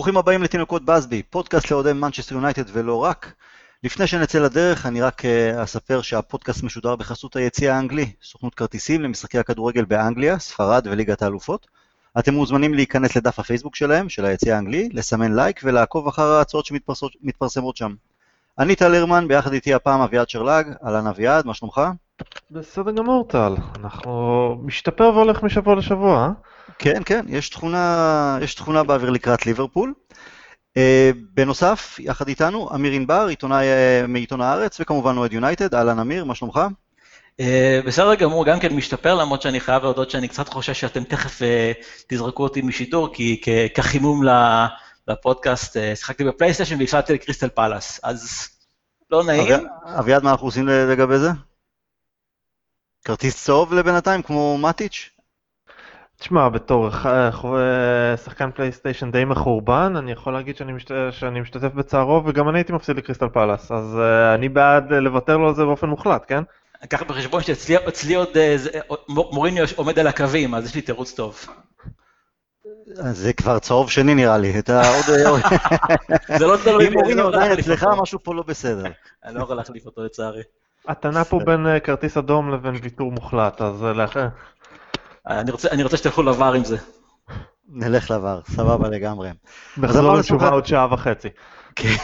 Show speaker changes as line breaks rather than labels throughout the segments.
ברוכים הבאים לתינוקות באזבי, פודקאסט לאוהדי מנצ'סטר יונייטד ולא רק. לפני שנצא לדרך, אני רק אה, אספר שהפודקאסט משודר בחסות היציע האנגלי, סוכנות כרטיסים למשחקי הכדורגל באנגליה, ספרד וליגת האלופות. אתם מוזמנים להיכנס לדף הפייסבוק שלהם, של היציע האנגלי, לסמן לייק ולעקוב אחר ההצעות שמתפרסמות שם. אני טל הרמן, ביחד איתי הפעם אביעד שרלג, אהלן אביעד, מה שלומך?
בסדר גמור טל, אנחנו משתפר והולך משבוע לשבוע, אה?
כן, כן, יש תכונה, יש תכונה באוויר לקראת ליברפול. Uh, בנוסף, יחד איתנו, אמיר ענבר, עיתונאי uh, מעיתון הארץ, וכמובן אוהד יונייטד, אהלן אמיר, מה שלומך?
Uh, בסדר גמור, גם כן משתפר, למרות שאני חייב להודות שאני קצת חושש שאתם תכף uh, תזרקו אותי משידור, כי כחימום לפודקאסט, uh, שיחקתי בפלייסטיישן והפסדתי לקריסטל פאלאס, אז לא נעים.
אביעד, מה אנחנו עושים לגבי זה? כרטיס צהוב לבינתיים, כמו מטיץ'?
תשמע, בתור אה, שחקן פלייסטיישן די מחורבן, אני יכול להגיד שאני, משת... שאני משתתף בצערו, וגם אני הייתי מפסיד לקריסטל פאלאס, אז uh, אני בעד לוותר לו על זה באופן מוחלט, כן?
קח בחשבון שאצלי עוד uh, מוריניו עומד על הקווים, אז יש לי תירוץ טוב.
זה כבר צהוב שני נראה לי, אתה עוד...
זה לא תלוי
אם מוריניו עדיין אצלך, משהו פה לא בסדר.
אני לא יכול להחליף אותו לצערי.
הטענה פה בין כרטיס אדום לבין ויתור מוחלט, אז לאחר.
אני רוצה, אני רוצה שתלכו לבר עם זה.
נלך לבר, סבבה לגמרי.
נחזור לתשובה עוד שעה וחצי.
כן.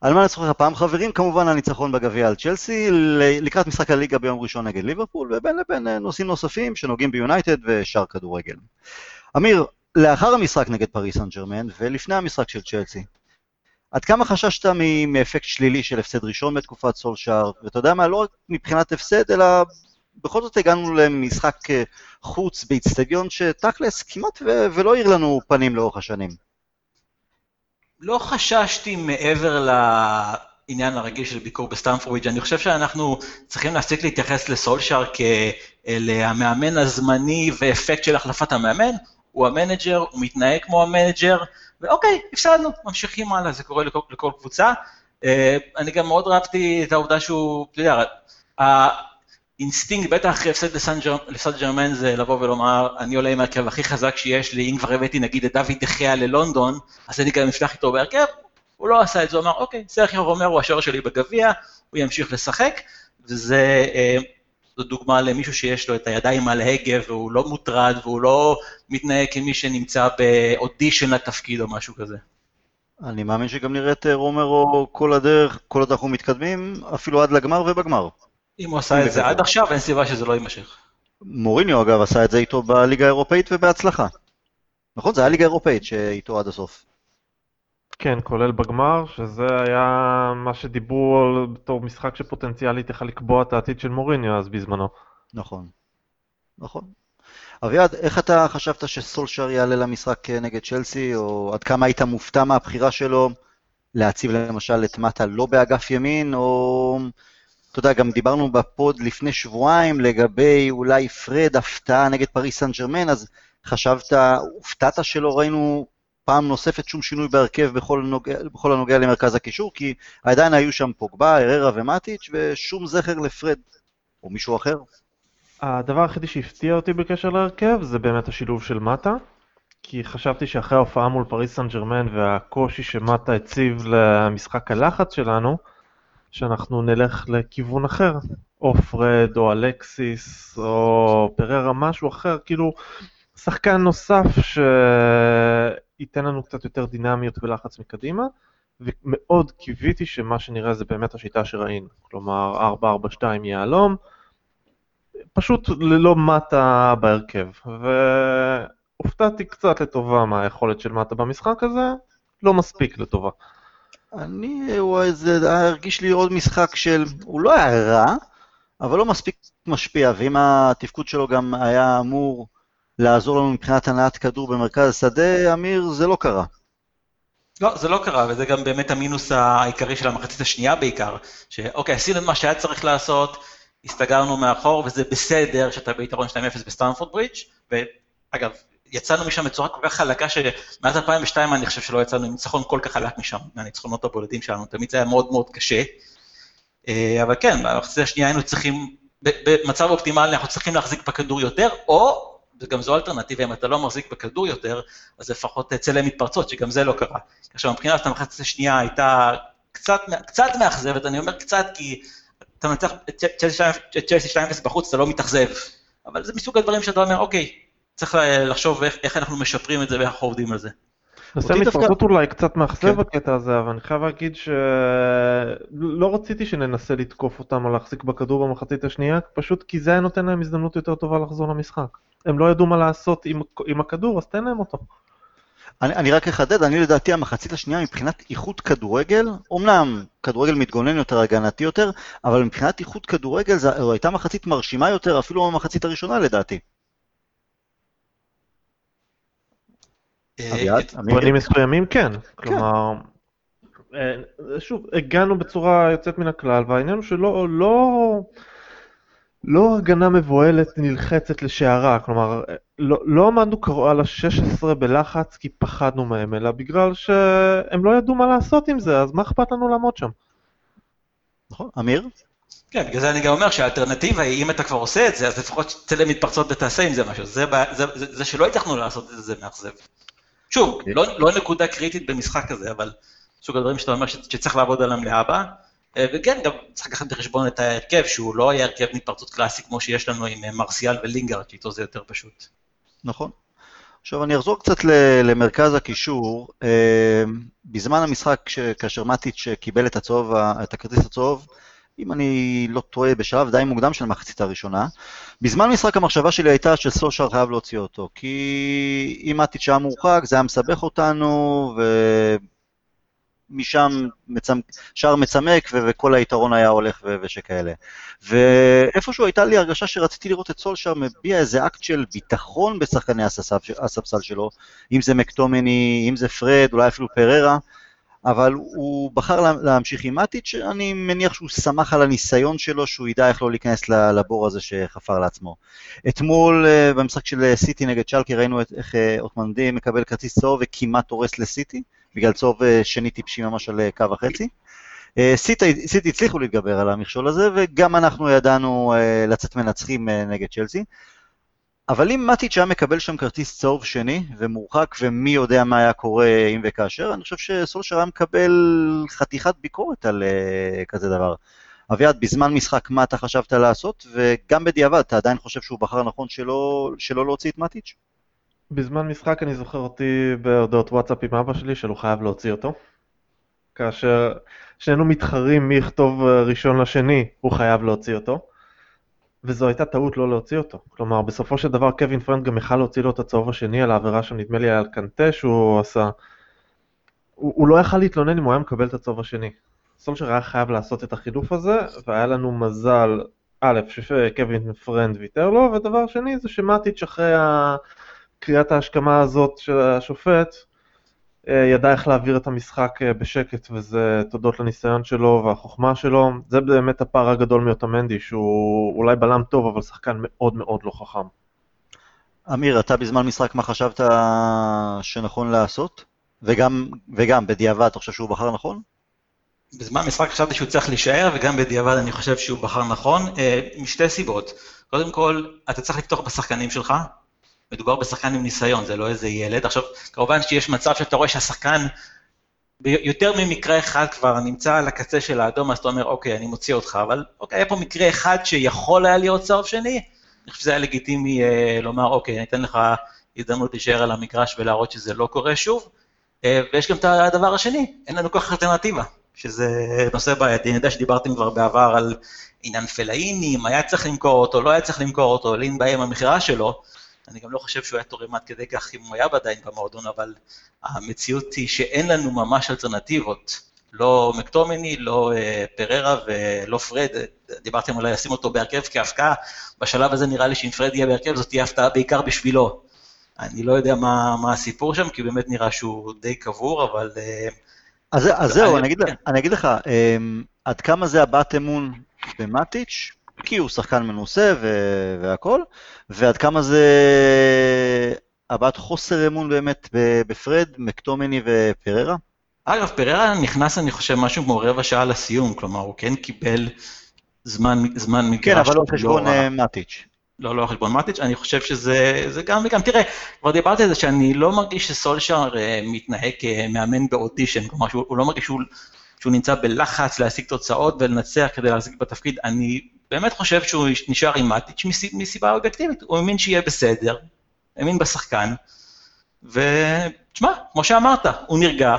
על מה נשוחח הפעם חברים? כמובן הניצחון בגביע על צ'לסי, לקראת משחק הליגה ביום ראשון נגד ליברפול, ובין לבין אה, נושאים נוספים שנוגעים ביונייטד ושאר כדורגל. אמיר, לאחר המשחק נגד פריס סן ג'רמן ולפני המשחק של צ'לסי, עד כמה חששת מאפקט שלילי של הפסד ראשון בתקופת סולשאר, ואתה יודע מה, לא רק מבחינת הפסד, אלא בכל זאת הגענו למשחק אה, חוץ באיצטדיון שתכלס כמעט ו- ולא העיר לנו פנים לאורך השנים.
לא חששתי מעבר לעניין הרגיל של ביקור בסטמפורידג', אני חושב שאנחנו צריכים להפסיק להתייחס לסולשאר כמאמן הזמני ואפקט של החלפת המאמן, הוא המנג'ר, הוא מתנהג כמו המנג'ר, ואוקיי, הפסדנו, ממשיכים הלאה, זה קורה לכל, לכל קבוצה. אה, אני גם מאוד אהבתי את העובדה שהוא, אתה יודע, אינסטינקט, בטח אחרי הפסד לסן ג'רמן זה לבוא ולומר, אני עולה עם ההרכב הכי חזק שיש לי, אם כבר הבאתי נגיד את דוד דחיה ללונדון, אז אני גם אפתח איתו בהרכב, הוא לא עשה את זה, הוא אמר, אוקיי, סרחיו רומרו, הוא השוער שלי בגביע, הוא ימשיך לשחק, וזה, אה, זו דוגמה למישהו שיש לו את הידיים על ההגה, והוא לא מוטרד, והוא לא מתנהג כמי שנמצא באודישן לתפקיד או משהו כזה.
אני מאמין שגם נראה את רומרו כל הדרך, כל עוד אנחנו מתקדמים, אפילו עד לגמר ובגמר.
אם הוא עשה את זה עד עכשיו, אין סיבה שזה לא יימשך.
מוריניו אגב עשה את זה איתו בליגה האירופאית ובהצלחה. נכון? זה היה ליגה אירופאית שאיתו עד הסוף.
כן, כולל בגמר, שזה היה מה שדיברו על בתור משחק שפוטנציאלית יכול לקבוע את העתיד של מוריניו אז בזמנו.
נכון, נכון. אביעד, איך אתה חשבת שסולשר יעלה למשחק נגד צ'לסי, או עד כמה היית מופתע מהבחירה שלו להציב למשל את מטה לא באגף ימין, או אתה יודע, גם דיברנו ב pod לפני שבועיים לגבי אולי פרד הפתעה נגד פריס סן ג'רמן, אז חשבת, הופתעת שלא ראינו פעם נוספת שום שינוי בהרכב בכל, נוגע, בכל הנוגע למרכז הקישור, כי עדיין היו שם פוגבה, אררה ומטיץ' ושום זכר לפרד, או מישהו אחר.
הדבר היחידי שהפתיע אותי בקשר להרכב זה באמת השילוב של מטה, כי חשבתי שאחרי ההופעה מול פריס סן ג'רמן והקושי שמטה הציב למשחק הלחץ שלנו, שאנחנו נלך לכיוון אחר, או פרד, או אלקסיס, או פררה, משהו אחר, כאילו שחקן נוסף שייתן לנו קצת יותר דינמיות ולחץ מקדימה, ומאוד קיוויתי שמה שנראה זה באמת השיטה שראינו, כלומר 4-4-2 יהלום, פשוט ללא מטה בהרכב, והופתעתי קצת לטובה מהיכולת של מטה במשחק הזה, לא מספיק לטובה.
אני, הוא, זה הרגיש לי עוד משחק של, הוא לא היה רע, אבל לא מספיק משפיע, ואם התפקוד שלו גם היה אמור לעזור לנו מבחינת הנעת כדור במרכז השדה, אמיר, זה לא קרה.
לא, זה לא קרה, וזה גם באמת המינוס העיקרי של המחצית השנייה בעיקר, שאוקיי, עשינו מה שהיה צריך לעשות, הסתגרנו מאחור, וזה בסדר שאתה ביתרון 2-0 בסטנפורד ברידג', ואגב, יצאנו משם בצורה כל כך חלקה, שמאז 2002 אני חושב שלא יצאנו עם ניצחון כל כך חלק משם, מהניצחונות הבודדים שלנו, תמיד זה היה מאוד מאוד קשה. אה, אבל כן, במחצית השנייה היינו צריכים, במצב אופטימלי אנחנו צריכים להחזיק בכדור יותר, או וגם זו אלטרנטיבה, אם אתה לא מחזיק בכדור יותר, אז לפחות תצא להם מתפרצות, שגם זה לא קרה. עכשיו, מבחינת המחצית השנייה הייתה קצת, קצת מאכזבת, אני אומר קצת כי אתה מנצח את צ'לסי 2-0 בחוץ, אתה לא מתאכזב, אבל זה מסוג הדברים שאתה אומר, אוקיי, צריך לחשוב איך, איך אנחנו משפרים את זה ואיך אנחנו עובדים על זה.
נושא מתפרצות אולי קצת מאכזב כן. בקטע הזה, אבל אני חייב להגיד שלא רציתי שננסה לתקוף אותם או להחזיק בכדור במחצית השנייה, פשוט כי זה היה נותן להם הזדמנות יותר טובה לחזור למשחק. הם לא ידעו מה לעשות עם, עם הכדור, אז תן להם אותו.
אני, אני רק אחדד, אני לדעתי המחצית השנייה מבחינת איכות כדורגל, אמנם כדורגל מתגונן יותר, הגנתי יותר, אבל מבחינת איכות כדורגל זו הייתה מחצית מרשימה יותר אפילו במחצית הראשונה לדעתי.
דברים מסוימים כן, כלומר, אה, שוב, הגענו בצורה יוצאת מן הכלל, והעניין הוא שלא, לא, לא הגנה מבוהלת נלחצת לשערה, כלומר, לא, לא עמדנו קרוב על ה-16 בלחץ כי פחדנו מהם, אלא בגלל שהם לא ידעו מה לעשות עם זה, אז מה אכפת לנו לעמוד שם?
נכון, אמיר?
כן, בגלל זה אני גם אומר שהאלטרנטיבה היא, אם אתה כבר עושה את זה, אז לפחות תצא למתפרצות ותעשה עם זה משהו. זה, זה, זה, זה שלא הצלחנו לעשות את זה, זה מאכזב. שוב, okay. אוקיי. לא, לא נקודה קריטית במשחק הזה, אבל סוג הדברים שאתה אומר שצריך לעבוד עליהם להבא. אה, וכן, גם צריך לקחת בחשבון את ההרכב, שהוא לא היה הרכב מתפרצות קלאסי כמו שיש לנו עם אה, מרסיאל ולינגארד, שאיתו זה יותר פשוט.
נכון. עכשיו אני אחזור קצת למרכז הקישור. אה, בזמן המשחק, כאשר מטיץ' קיבל את הצהוב, את הכרטיס הצהוב, אם אני לא טועה, בשלב די מוקדם של המחצית הראשונה. בזמן משחק המחשבה שלי הייתה שסושר חייב להוציא אותו, כי אם מטיץ' היה מורחק, זה היה מסבך אותנו, ומשם מצמ... שער מצמק. וכל היתרון היה הולך ו... ושכאלה. ואיפשהו הייתה לי הרגשה שרציתי לראות את סולשר מביע איזה אקט של ביטחון בשחקני הספסל שלו, אם זה מקטומני, אם זה פרד, אולי אפילו פררה. אבל הוא בחר להמשיך עם מאטיץ', אני מניח שהוא שמח על הניסיון שלו, שהוא ידע איך לא להיכנס לבור הזה שחפר לעצמו. אתמול אה, במשחק של סיטי נגד צ'לקי ראינו איך אה, אוטמנדי מקבל כרטיס צהוב וכמעט הורס לסיטי, בגלל צהוב אה, שני טיפשי ממש על קו החצי. סיטי, סיטי הצליחו להתגבר על המכשול הזה, וגם אנחנו ידענו לצאת מנצחים נגד צ'לסי. אבל אם מטיץ' היה מקבל שם כרטיס צהוב שני ומורחק ומי יודע מה היה קורה אם וכאשר, אני חושב שסולשר היה מקבל חתיכת ביקורת על כזה דבר. אביעד, בזמן משחק מה אתה חשבת לעשות, וגם בדיעבד, אתה עדיין חושב שהוא בחר נכון שלא, שלא להוציא את מטיץ'?
בזמן משחק אני זוכר אותי בהודעות וואטסאפ עם אבא שלי שהוא חייב להוציא אותו. כאשר שנינו מתחרים מי יכתוב ראשון לשני, הוא חייב להוציא אותו. וזו הייתה טעות לא להוציא אותו. כלומר, בסופו של דבר קווין פרנד גם יכל להוציא לו את הצהוב השני על העבירה שנדמה לי על קנטה שהוא עשה. הוא, הוא לא יכל להתלונן אם הוא היה מקבל את הצהוב השני. סולשר היה חייב לעשות את החילוף הזה, והיה לנו מזל, א', שקווין פרנד ויתר לו, ודבר שני זה שמטיץ' אחרי קריאת ההשכמה הזאת של השופט, אה, ידע איך להעביר את המשחק אה, בשקט, וזה תודות לניסיון שלו והחוכמה שלו. זה באמת הפער הגדול מאוטמנדי, שהוא אולי בלם טוב, אבל שחקן מאוד מאוד לא חכם.
אמיר, אתה בזמן משחק מה חשבת שנכון לעשות? וגם, וגם בדיעבד אתה חושב שהוא בחר נכון?
בזמן משחק חשבתי שהוא צריך להישאר, וגם בדיעבד אני חושב שהוא בחר נכון, אה, משתי סיבות. קודם כל, אתה צריך לפתוח בשחקנים שלך, מדובר בשחקן עם ניסיון, זה לא איזה ילד. עכשיו, כמובן שיש מצב שאתה רואה שהשחקן ביותר ממקרה אחד כבר נמצא על הקצה של האדום, אז אתה אומר, אוקיי, אני מוציא אותך, אבל אוקיי, היה פה מקרה אחד שיכול היה להיות צהוב שני, אני חושב שזה היה לגיטימי אה, לומר, אוקיי, אני אתן לך הזדמנות להישאר על המגרש ולהראות שזה לא קורה שוב. אה, ויש גם את הדבר השני, אין לנו כוח אלטרנטיבה, שזה נושא בעייתי. אני יודע שדיברתם כבר בעבר על עניין פלאיני, אם היה צריך למכור אותו, לא היה צריך למכור אותו, לין בעיה עם המכירה שלו. אני גם לא חושב שהוא היה תורם עד כדי כך אם הוא היה עדיין במועדון, אבל המציאות היא שאין לנו ממש אלטרנטיבות. לא מקטומני, לא אה, פררה ולא פרד, דיברתם אולי לשים אותו בהרכב כהפקעה, בשלב הזה נראה לי שאם פרד יהיה בהרכב זאת תהיה הפתעה בעיקר בשבילו. אני לא יודע מה, מה הסיפור שם, כי באמת נראה שהוא די קבור, אבל... אה,
אז, אז זהו, אני, אני, כן. אני אגיד לך, אה, עד כמה זה הבעת אמון במטיץ', כי הוא שחקן מנוסה ו- והכל, ועד כמה זה הבעת חוסר אמון באמת בפרד, מקטומני ופררה?
אגב, פררה נכנס, אני חושב, משהו כמו רבע שעה לסיום, כלומר, הוא כן קיבל זמן, זמן
מגרש. כן, אבל לא חשבון לא... מאטיץ'.
לא, לא חשבון מאטיץ', אני חושב שזה גם וגם. תראה, כבר דיברתי על זה שאני לא מרגיש שסולשאר מתנהג כמאמן באודישן, כלומר שהוא לא מרגיש שהוא, שהוא נמצא בלחץ להשיג תוצאות ולנצח כדי להחזיק בתפקיד, אני באמת חושב שהוא נשאר עם מאטיץ' מסיבה אובייקטיבית, הוא האמין שיהיה בסדר, האמין בשחקן, ותשמע, כמו שאמרת, הוא נרגע,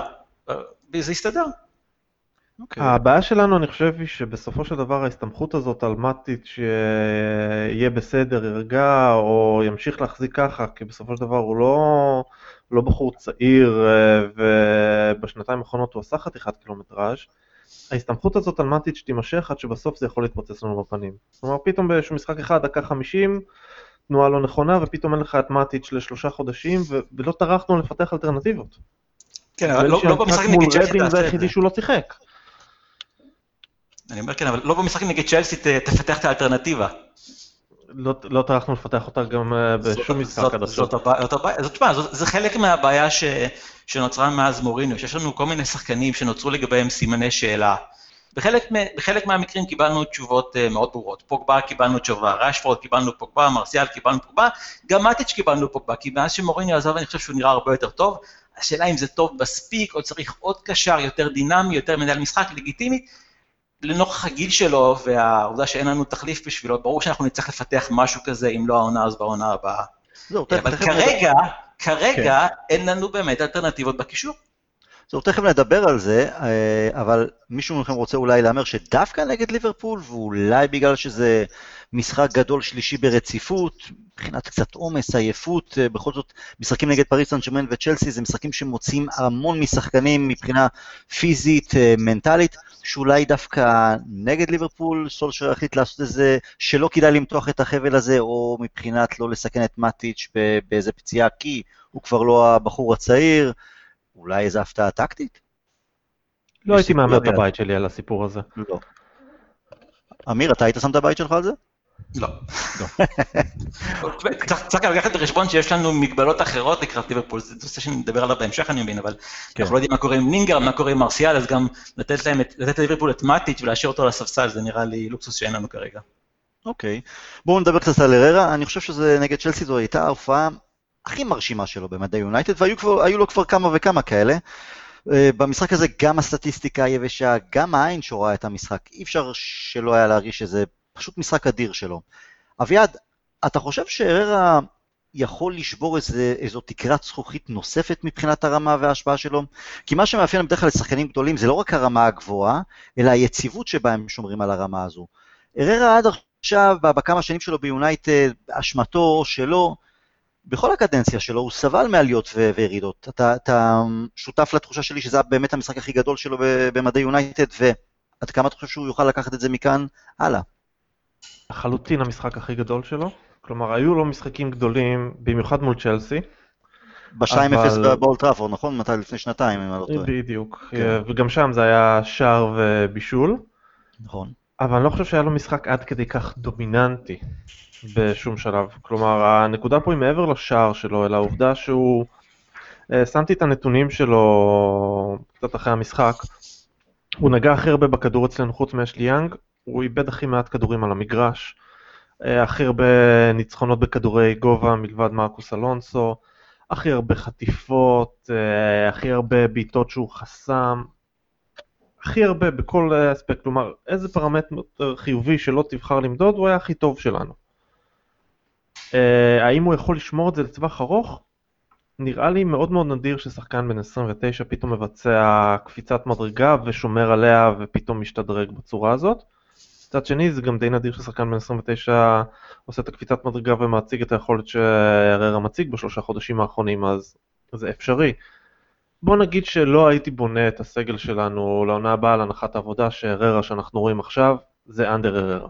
וזה יסתדר.
Okay. אוקיי. הבעיה שלנו, אני חושב, היא שבסופו של דבר ההסתמכות הזאת על מאטיץ' שיהיה בסדר, ירגע, או ימשיך להחזיק ככה, כי בסופו של דבר הוא לא, לא בחור צעיר, אה, ובשנתיים האחרונות הוא עשה חתיכת קילומטראז', ההסתמכות הזאת על מאטיץ' תימשך עד שבסוף זה יכול להתפוצץ לנו בפנים. כלומר, פתאום באיזשהו משחק אחד, דקה 50, תנועה לא נכונה, ופתאום אין לך את מאטיץ' לשלושה חודשים, ולא טרחנו לפתח אלטרנטיבות.
כן, אבל לא, לא במשחק נגד צ'לסי
זה היחידי שהוא לא שיחק.
אני אומר כן, אבל לא במשחק נגד צ'לסי תפתח את האלטרנטיבה.
לא, לא טרחנו לפתח אותה גם אה, בשום משחק עד.
זאת תשמע, זה חלק מהבעיה ש, שנוצרה מאז מוריניו, שיש לנו כל מיני שחקנים שנוצרו לגביהם סימני שאלה. בחלק, בחלק מהמקרים קיבלנו תשובות uh, מאוד ברורות. פוגבה קיבלנו תשובה, רשפורד קיבלנו פוגבה, מרסיאל קיבלנו פוגבה, גם מאטיץ' קיבלנו פוגבה, כי מאז שמוריניו עזב אני חושב שהוא נראה הרבה יותר טוב. השאלה אם זה טוב מספיק, או צריך עוד קשר, יותר דינמי, יותר מנהל משחק, לגיטימי. לנוכח הגיל שלו והעובדה שאין לנו תחליף בשבילו, ברור שאנחנו נצטרך לפתח משהו כזה, אם לא העונה אז בעונה הבאה. אבל כרגע, כרגע כן. אין לנו באמת אלטרנטיבות בקישור.
זהו, תכף נדבר על זה, אה, אבל מישהו מכם רוצה אולי להמר שדווקא נגד ליברפול, ואולי בגלל שזה משחק גדול שלישי ברציפות, מבחינת קצת עומס, עייפות, אה, בכל זאת, משחקים נגד פריס סן וצ'לסי זה משחקים שמוצאים המון משחקנים מבחינה פיזית, אה, מנטלית, שאולי דווקא נגד ליברפול סולשר החליט לעשות את זה, שלא כדאי למתוח את החבל הזה, או מבחינת לא לסכן את מאטיץ' באיזה פציעה, כי הוא כבר לא הבחור הצעיר. אולי איזו הפתעה טקטית?
לא הייתי מהמר את הבית שלי על הסיפור הזה.
לא. אמיר, אתה היית שם את הבית שלך על זה?
לא. צריך גם לקחת בחשבון שיש לנו מגבלות אחרות לקראת ליברפול, זה נושא שנדבר עליו בהמשך אני מבין, אבל כן. אנחנו לא יודעים מה קורה עם נינגר, מה קורה עם מרסיאל, אז גם לתת להם, לתת לליברפול את מאטיץ' ולהשאיר אותו על הספסל, זה נראה לי לוקסוס שאין לנו כרגע.
אוקיי, בואו נדבר קצת על אררה, אני חושב שזה נגד צ'לסי זו הייתה ההופעה הכי מרשימה שלו במדי יונייטד, והיו לו כבר כמה וכמה כאלה. אה, במשחק הזה גם הסטטיסטיקה היבשה, גם העין שרואה את המשחק, אי אפשר שלא היה להרגיש שזה פשוט משחק אדיר שלו. אביעד, אתה חושב שהררה יכול לשבור איזה, איזו תקרת זכוכית נוספת מבחינת הרמה וההשפעה שלו? כי מה שמאפיין בדרך כלל לשחקנים גדולים זה לא רק הרמה הגבוהה, אלא היציבות שבה הם שומרים על הרמה הזו. הררה עד עכשיו, בכמה שנים שלו ביונייטד, אשמתו או שלא, בכל הקדנציה שלו הוא סבל מעליות וירידות. אתה, אתה שותף לתחושה שלי שזה באמת המשחק הכי גדול שלו במדי יונייטד, ועד כמה אתה חושב שהוא יוכל לקחת את זה מכאן הלאה?
לחלוטין המשחק הכי גדול שלו. כלומר, היו לו משחקים גדולים, במיוחד מול צ'לסי.
ב-2-0 אבל... באולטראפורד, נכון? מתי? לפני שנתיים, אם אני לא טועה.
בדיוק. כן. וגם שם זה היה שער ובישול.
נכון.
אבל אני לא חושב שהיה לו משחק עד כדי כך דומיננטי. בשום שלב. כלומר, הנקודה פה היא מעבר לשער שלו, אלא העובדה שהוא... אה, שמתי את הנתונים שלו קצת אחרי המשחק. הוא נגע הכי הרבה בכדור אצלנו חוץ מאשלי יאנג, הוא איבד הכי מעט כדורים על המגרש, אה, הכי הרבה ניצחונות בכדורי גובה מלבד מרקוס אלונסו, הכי הרבה חטיפות, אה, הכי הרבה בעיטות שהוא חסם, הכי הרבה בכל אספקט, כלומר איזה פרמטר חיובי שלא תבחר למדוד הוא היה הכי טוב שלנו. Uh, האם הוא יכול לשמור את זה לטווח ארוך? נראה לי מאוד מאוד נדיר ששחקן בן 29 פתאום מבצע קפיצת מדרגה ושומר עליה ופתאום משתדרג בצורה הזאת. מצד שני זה גם די נדיר ששחקן בן 29 עושה את הקפיצת מדרגה ומציג את היכולת שהררה מציג בשלושה חודשים האחרונים אז זה אפשרי. בוא נגיד שלא הייתי בונה את הסגל שלנו לעונה הבאה על הנחת העבודה שהררה שאנחנו רואים עכשיו זה אנדר הררה.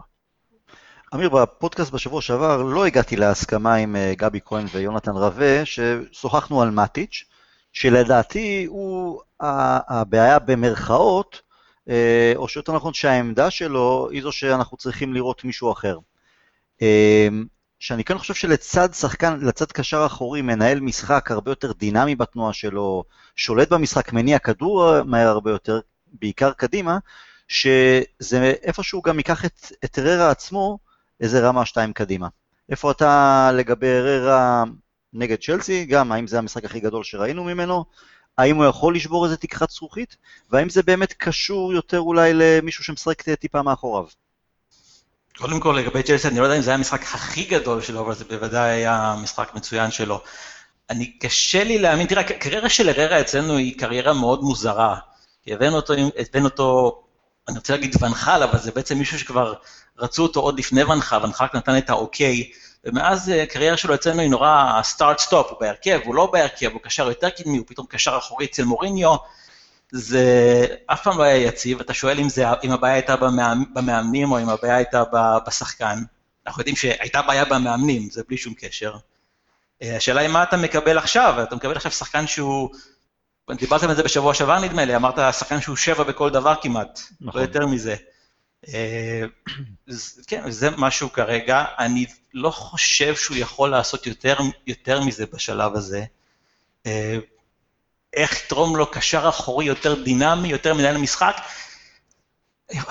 אמיר, בפודקאסט בשבוע שעבר לא הגעתי להסכמה עם אה, גבי כהן ויונתן רווה, ששוחחנו על מאטיץ', שלדעתי הוא הבעיה במרכאות, אה, או שיותר נכון שהעמדה שלו היא זו שאנחנו צריכים לראות מישהו אחר. אה, שאני כן חושב שלצד שחקן, לצד קשר אחורי, מנהל משחק הרבה יותר דינמי בתנועה שלו, שולט במשחק, מניע כדור מהר הרבה יותר, בעיקר קדימה, שזה איפשהו גם ייקח את, את עצמו איזה רמה שתיים קדימה. איפה אתה לגבי הררה נגד צ'לסי, גם האם זה המשחק הכי גדול שראינו ממנו, האם הוא יכול לשבור איזה תקרת זכוכית, והאם זה באמת קשור יותר אולי למישהו שמשחק טיפה מאחוריו.
קודם כל לגבי צ'לסי, אני לא יודע אם זה היה המשחק הכי גדול שלו, אבל זה בוודאי היה משחק מצוין שלו. אני, קשה לי להאמין, תראה, הקריירה של אררה אצלנו היא קריירה מאוד מוזרה. כי הבאנו אותו, הבאנו אותו, אני רוצה להגיד ואן חאל, אבל זה בעצם מישהו שכבר רצו אותו עוד לפני ואן חאל, ואן חאל נתן את האוקיי, ומאז אה, הקריירה שלו אצלנו היא נורא start stop, הוא בהרכב, הוא לא בהרכב, הוא קשר יותר קדמי, הוא פתאום קשר אחורי אצל מוריניו, זה אף פעם לא היה יציב, אתה שואל אם, זה, אם הבעיה הייתה במאמנים או אם הבעיה הייתה בשחקן. אנחנו יודעים שהייתה בעיה במאמנים, זה בלי שום קשר. אה, השאלה היא מה אתה מקבל עכשיו, אתה מקבל עכשיו שחקן שהוא, דיברתם על זה בשבוע שעבר נדמה לי, אמרת שחקן שהוא שבע בכל דבר כמעט, לא נכון. לא יותר מזה. אה, כן, זה משהו כרגע, אני לא חושב שהוא יכול לעשות יותר, יותר מזה בשלב הזה. אה, איך יתרום לו קשר אחורי יותר דינמי, יותר מנהל המשחק,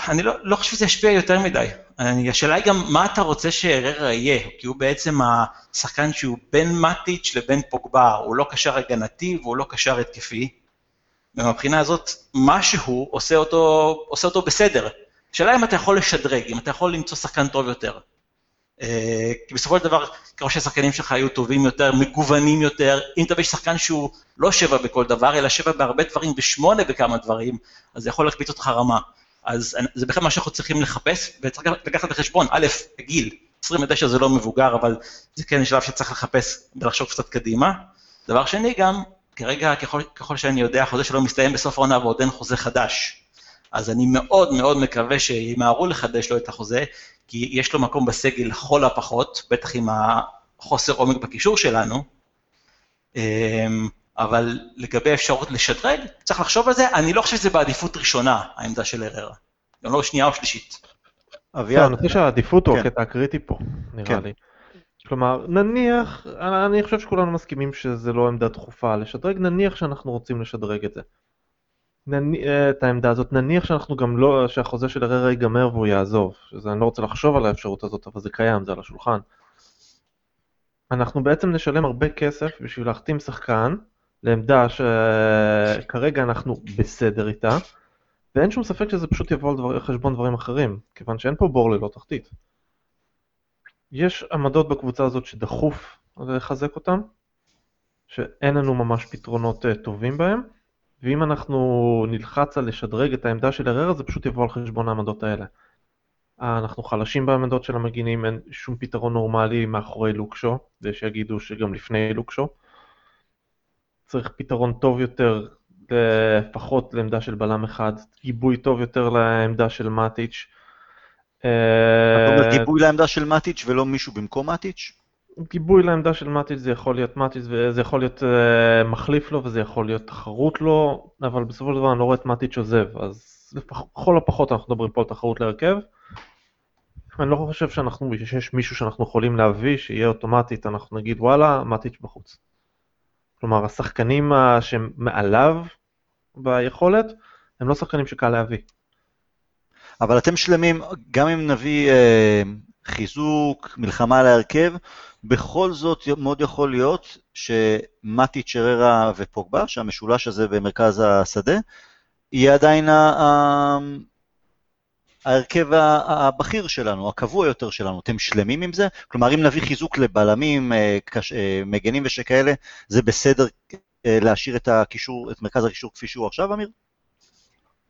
אני לא, לא חושב שזה ישפיע יותר מדי. אני, השאלה היא גם מה אתה רוצה שאררה יהיה, כי הוא בעצם השחקן שהוא בין מטיץ' לבין פוגבה, הוא לא קשר הגנתי והוא לא קשר התקפי. ומבחינה הזאת, מה שהוא עושה אותו, עושה אותו בסדר. השאלה אם אתה יכול לשדרג, אם אתה יכול למצוא שחקן טוב יותר. אה, כי בסופו של דבר, ככל שהשחקנים שלך היו טובים יותר, מגוונים יותר, אם תביא שחקן שהוא לא שבע בכל דבר, אלא שבע בהרבה דברים ושמונה בכמה דברים, אז זה יכול להקפיץ אותך רמה. אז זה בכלל מה שאנחנו צריכים לחפש, וצריך לקחת בחשבון, א', גיל, 29 זה לא מבוגר, אבל זה כן שלב שצריך לחפש ולחשוב קצת קדימה. דבר שני גם, כרגע, ככל, ככל שאני יודע, החוזה שלו מסתיים בסוף העונה ועוד אין חוזה חדש. אז אני מאוד מאוד מקווה שימהרו לחדש לו את החוזה, כי יש לו מקום בסגל לכל הפחות, בטח עם החוסר עומק בקישור שלנו. אבל לגבי אפשרות לשדרג, צריך לחשוב על זה, אני לא חושב שזה בעדיפות ראשונה, העמדה של אררה. גם לא שנייה או שלישית.
אביעד. אני חושב שהעדיפות הוא כן. הקטע הקריטי פה, נראה כן. לי. כלומר, נניח, אני חושב שכולנו מסכימים שזה לא עמדה דחופה לשדרג, נניח שאנחנו רוצים לשדרג את זה. אה, את העמדה הזאת, נניח שאנחנו גם לא, שהחוזה של אררה ייגמר והוא יעזוב, שזה אני לא רוצה לחשוב על האפשרות הזאת, אבל זה קיים, זה על השולחן. אנחנו בעצם נשלם הרבה כסף בשביל להחתים שחקן לעמדה שכרגע אנחנו בסדר איתה, ואין שום ספק שזה פשוט יבוא על דבר, חשבון דברים אחרים, כיוון שאין פה בור ללא תחתית. יש עמדות בקבוצה הזאת שדחוף לחזק אותן, שאין לנו ממש פתרונות אה, טובים בהם, ואם אנחנו נלחץ על לשדרג את העמדה של הררה זה פשוט יבוא על חשבון העמדות האלה. אנחנו חלשים בעמדות של המגינים, אין שום פתרון נורמלי מאחורי לוקשו, ושיגידו שגם לפני לוקשו. צריך פתרון טוב יותר, לפחות לעמדה של בלם אחד, גיבוי טוב יותר לעמדה של מאטיץ'.
אתה אומר גיבוי לעמדה של מאטיץ' ולא מישהו במקום מאטיץ'?
גיבוי לעמדה של מאטיץ' זה יכול להיות מאטיץ' וזה יכול להיות uh, מחליף לו וזה יכול להיות תחרות לו, אבל בסופו של דבר אני לא רואה את מאטיץ' עוזב, אז לכל הפחות אנחנו מדברים פה על תחרות להרכב. אני לא חושב שאנחנו, שיש מישהו שאנחנו יכולים להביא, שיהיה אוטומטית, אנחנו נגיד וואלה, מאטיץ' בחוץ. כלומר, השחקנים שמעליו ביכולת, הם לא שחקנים שקל להביא.
אבל אתם שלמים, גם אם נביא אה, חיזוק, מלחמה על ההרכב, בכל זאת מאוד יכול להיות שמטי צ'ררה ופוגבה, שהמשולש הזה במרכז השדה, יהיה עדיין ההרכב הבכיר שלנו, הקבוע יותר שלנו. אתם שלמים עם זה? כלומר, אם נביא חיזוק לבלמים, אה, אה, מגנים ושכאלה, זה בסדר אה, להשאיר את, הקישור, את מרכז הקישור כפי שהוא עכשיו, אמיר?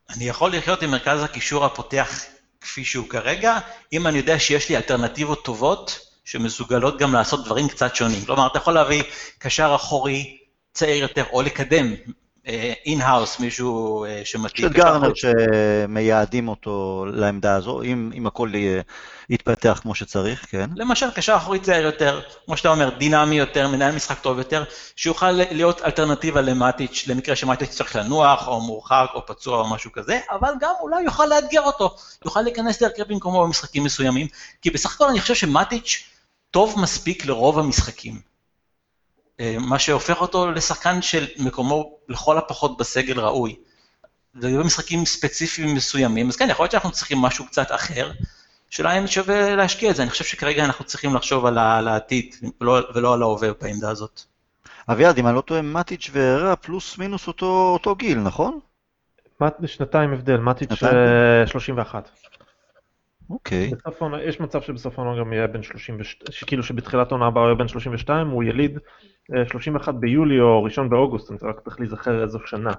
אני יכול לחיות עם מרכז הקישור הפותח כפי שהוא כרגע, אם אני יודע שיש לי אלטרנטיבות טובות שמסוגלות גם לעשות דברים קצת שונים. כלומר, אתה יכול להביא קשר אחורי צעיר יותר, או לקדם in-house, מישהו אה, שמתאים.
של גרנר שמייעדים אותו לעמדה הזו, אם, אם הכל יתפתח כמו שצריך, כן.
למשל, קשר אחורי צעיר יותר, כמו שאתה אומר, דינמי יותר, מנהל משחק טוב יותר, שיוכל להיות אלטרנטיבה למטיץ', למקרה שמטיץ' צריך לנוח, או מורחק, או פצוע, או משהו כזה, אבל גם אולי יוכל לאתגר אותו, יוכל להיכנס להרכב במקומו במשחקים מסוימים, כי בסך הכל אני חושב שמטיץ' טוב מספיק לרוב המשחקים. מה שהופך אותו לשחקן של מקומו לכל הפחות בסגל ראוי. לגבי משחקים ספציפיים מסוימים, אז כן, יכול להיות שאנחנו צריכים משהו קצת אחר, השאלה אם שווה להשקיע את זה, אני חושב שכרגע אנחנו צריכים לחשוב על העתיד ולא, ולא על ההווה בעמדה הזאת.
אביעד, אם אני לא טועה, מטיץ' וררה פלוס מינוס אותו, אותו גיל, נכון?
שנתיים הבדל, מטיץ' 31.
אוקיי.
העונה, יש מצב שבסוף העונה גם יהיה בן 32, כאילו שבתחילת העונה הבאה הוא יהיה בן 32, הוא יליד 31 ביולי או ראשון באוגוסט, אני רק צריך להיזכר איזו שנה.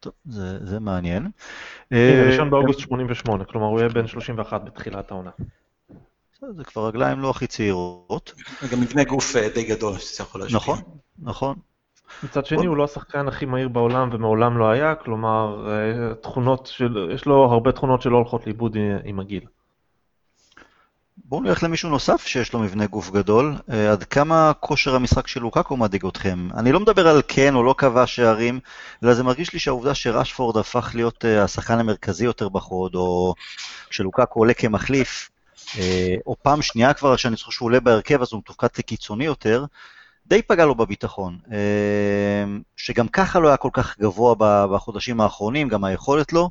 טוב, זה, זה מעניין.
כן, ראשון באוגוסט 88, כלומר הוא יהיה בן 31 בתחילת העונה.
זה כבר רגליים לא הכי צעירות.
גם מבנה גוף די גדול שזה יכול להשפיע.
נכון, נכון.
מצד שני הוא לא השחקן הכי מהיר בעולם ומעולם לא היה, כלומר תכונות של, יש לו הרבה תכונות שלא הולכות לאיבוד עם הגיל.
בואו נלך למישהו נוסף שיש לו מבנה גוף גדול. עד כמה כושר המשחק של לוקאקו מדאיג אתכם? אני לא מדבר על כן או לא קבע שערים, אלא זה מרגיש לי שהעובדה שרשפורד הפך להיות השחקן המרכזי יותר בחוד, או כשלוקאקו עולה כמחליף, או פעם שנייה כבר שאני זוכר שהוא עולה בהרכב אז הוא מתופקד כקיצוני יותר, די פגע לו בביטחון, שגם ככה לא היה כל כך גבוה בחודשים האחרונים, גם היכולת לא.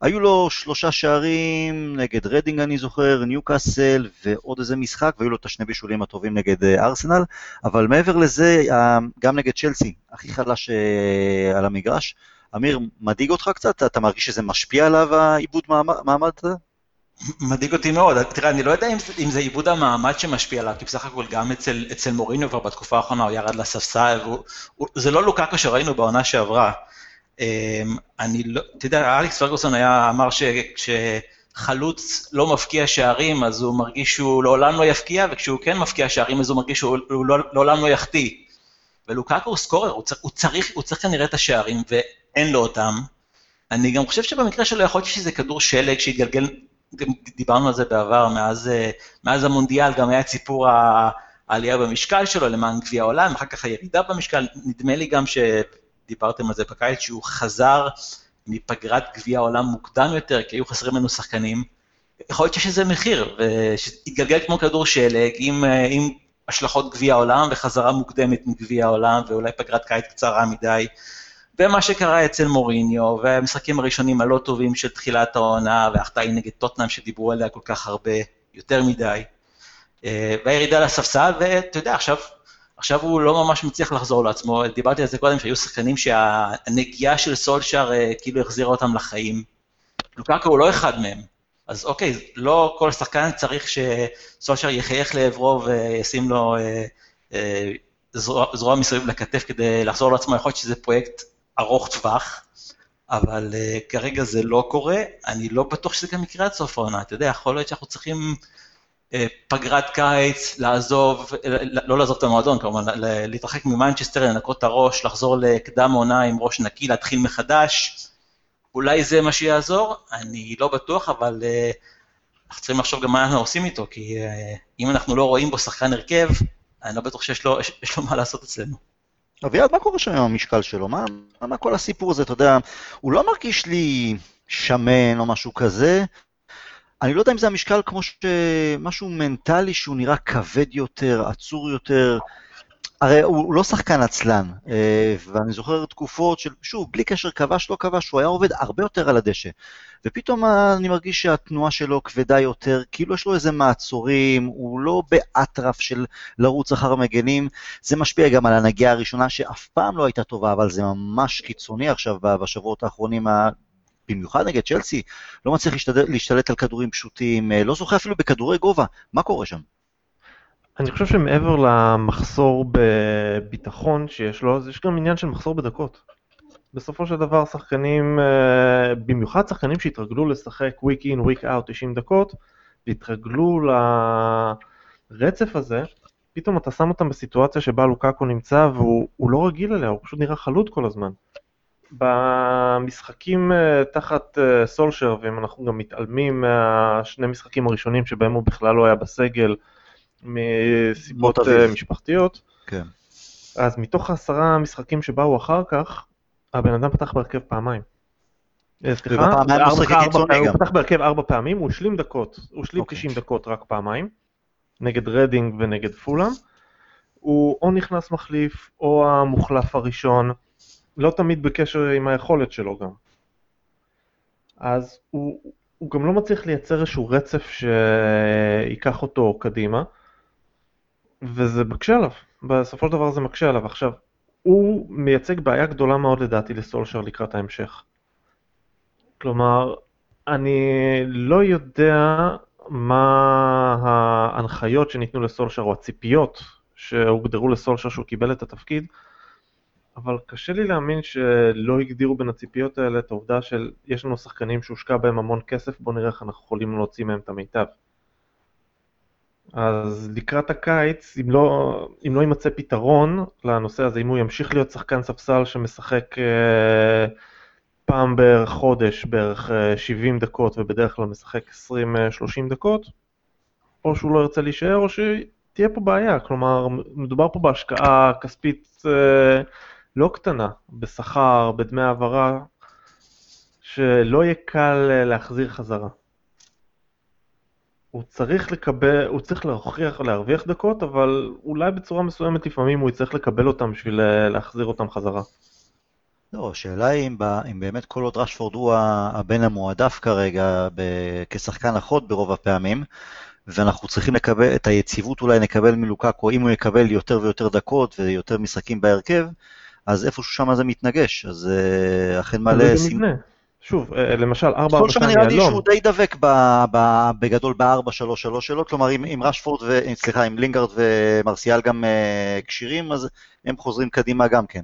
היו לו שלושה שערים נגד רדינג אני זוכר, ניוקאסל ועוד איזה משחק, והיו לו את השני בישולים הטובים נגד ארסנל, אבל מעבר לזה, גם נגד צ'לסי, הכי חלש על המגרש. אמיר, מדאיג אותך קצת? אתה מרגיש שזה משפיע עליו, האיבוד מעמד הזה?
מדאיג אותי מאוד, תראה, אני לא יודע אם, אם זה איבוד המעמד שמשפיע עליו, כי בסך הכל גם אצל, אצל מוריניו כבר בתקופה האחרונה הוא ירד לספסל, זה לא לוקקו שראינו בעונה שעברה. אני לא, אתה יודע, אלכס פרגוסון היה, אמר שכשחלוץ לא מפקיע שערים, אז הוא מרגיש שהוא לעולם לא יפקיע, וכשהוא כן מפקיע שערים, אז הוא מרגיש שהוא לא, לעולם לא יחטיא. ולוקקו הוא סקורר, הוא הוא צריך, הוא צריך כנראה את השערים, ואין לו אותם. אני גם חושב שבמקרה שלו יכול להיות שזה כדור שלג שהתגלגל דיברנו על זה בעבר, מאז, מאז המונדיאל גם היה את סיפור העלייה במשקל שלו למען גביע העולם, אחר כך הירידה במשקל, נדמה לי גם שדיברתם על זה בקיץ, שהוא חזר מפגרת גביע העולם מוקדם יותר, כי היו חסרים לנו שחקנים. יכול להיות שיש איזה מחיר, שהתגלגל כמו כדור שלג, עם, עם השלכות גביע העולם וחזרה מוקדמת מגביע העולם, ואולי פגרת קיץ קצרה מדי. ומה שקרה אצל מוריניו, והמשחקים הראשונים הלא טובים של תחילת העונה, וההחטאה היא נגד טוטנאם שדיברו עליה כל כך הרבה, יותר מדי, והירידה לספסל, ואתה יודע, עכשיו, עכשיו הוא לא ממש מצליח לחזור לעצמו, דיברתי על זה קודם, שהיו שחקנים שהנגיעה של סולשאר כאילו החזירה אותם לחיים. לוקקו הוא לא אחד מהם, אז אוקיי, לא כל שחקן צריך שסולשאר יחייך לעברו וישים לו אה, אה, זרוע, זרוע מסביב לכתף כדי לחזור לעצמו, יכול להיות שזה פרויקט ארוך טווח, אבל uh, כרגע זה לא קורה, אני לא בטוח שזה גם יקרה עד סוף העונה, אתה יודע, יכול להיות שאנחנו צריכים uh, פגרת קיץ, לעזוב, לא לעזוב את המועדון כמובן, להתרחק ממנצ'סטר, לנקות את הראש, לחזור לקדם עונה עם ראש נקי, להתחיל מחדש, אולי זה מה שיעזור, אני לא בטוח, אבל uh, אנחנו צריכים לחשוב גם מה אנחנו עושים איתו, כי uh, אם אנחנו לא רואים בו שחקן הרכב, אני לא בטוח שיש לו, יש לו מה לעשות אצלנו.
אביעד, מה קורה שם עם המשקל שלו? מה, מה כל הסיפור הזה, אתה יודע, הוא לא מרגיש לי שמן או משהו כזה. אני לא יודע אם זה המשקל כמו שמשהו מנטלי שהוא נראה כבד יותר, עצור יותר. הרי הוא לא שחקן עצלן, ואני זוכר תקופות של, שוב, בלי קשר כבש, לא כבש, הוא היה עובד הרבה יותר על הדשא. ופתאום אני מרגיש שהתנועה שלו כבדה יותר, כאילו יש לו איזה מעצורים, הוא לא באטרף של לרוץ אחר המגנים, זה משפיע גם על הנגיעה הראשונה שאף פעם לא הייתה טובה, אבל זה ממש קיצוני עכשיו בשבועות האחרונים, במיוחד נגד צ'לסי, לא מצליח להשתלט, על כדורים פשוטים, לא זוכה אפילו בכדורי גובה, מה קורה שם?
אני חושב שמעבר למחסור בביטחון שיש לו, אז יש גם עניין של מחסור בדקות. בסופו של דבר שחקנים, במיוחד שחקנים שהתרגלו לשחק week in, week out 90 דקות, והתרגלו לרצף הזה, פתאום אתה שם אותם בסיטואציה שבה לוקאקו נמצא והוא לא רגיל אליה, הוא פשוט נראה חלוד כל הזמן. במשחקים תחת סולשר, ואם אנחנו גם מתעלמים מהשני משחקים הראשונים שבהם הוא בכלל לא היה בסגל, מסיבות משפחתיות,
כן.
אז מתוך העשרה משחקים שבאו אחר כך, הבן אדם פתח בהרכב פעמיים.
סליחה,
הוא פתח בהרכב ארבע פעמים, הוא השלים דקות, הוא השלים 90 דקות רק פעמיים, נגד רדינג ונגד פולאם. הוא או נכנס מחליף, או המוחלף הראשון, לא תמיד בקשר עם היכולת שלו גם. אז הוא, הוא גם לא מצליח לייצר איזשהו רצף שייקח אותו קדימה, וזה מקשה עליו, בסופו של דבר זה מקשה עליו. עכשיו, הוא מייצג בעיה גדולה מאוד לדעתי לסולשר לקראת ההמשך. כלומר, אני לא יודע מה ההנחיות שניתנו לסולשר או הציפיות שהוגדרו לסולשר שהוא קיבל את התפקיד, אבל קשה לי להאמין שלא הגדירו בין הציפיות האלה את העובדה של יש לנו שחקנים שהושקע בהם המון כסף, בואו נראה איך אנחנו יכולים להוציא מהם את המיטב. אז לקראת הקיץ, אם לא, אם לא יימצא פתרון לנושא הזה, אם הוא ימשיך להיות שחקן ספסל שמשחק אה, פעם בערך חודש, בערך אה, 70 דקות, ובדרך כלל משחק 20-30 אה, דקות, או שהוא לא ירצה להישאר, או שתהיה פה בעיה. כלומר, מדובר פה בהשקעה כספית אה, לא קטנה, בשכר, בדמי העברה, שלא יהיה קל אה, להחזיר חזרה. הוא צריך לקבל, הוא צריך להוכיח, להרוויח דקות, אבל אולי בצורה מסוימת לפעמים הוא יצטרך לקבל אותם בשביל אה, להחזיר אותם חזרה.
לא, השאלה היא אם, אם באמת כל עוד רשפורד הוא הבן המועדף כרגע ב- כשחקן אחות ברוב הפעמים, ואנחנו צריכים לקבל, את היציבות אולי נקבל מלוקקו, אם הוא יקבל יותר ויותר דקות ויותר משחקים בהרכב, אז איפשהו שם זה מתנגש, אז uh, אכן מעלה...
זה מבנה. שוב, אה, למשל 4-4-2
יהלום. כל נראה לי שהוא די דבק ב, ב, בגדול ב-4-3-3 שלו, כלומר אם, אם רשפורד, ו, סליחה, אם לינגארד ומרסיאל גם כשירים, אז הם חוזרים קדימה גם כן.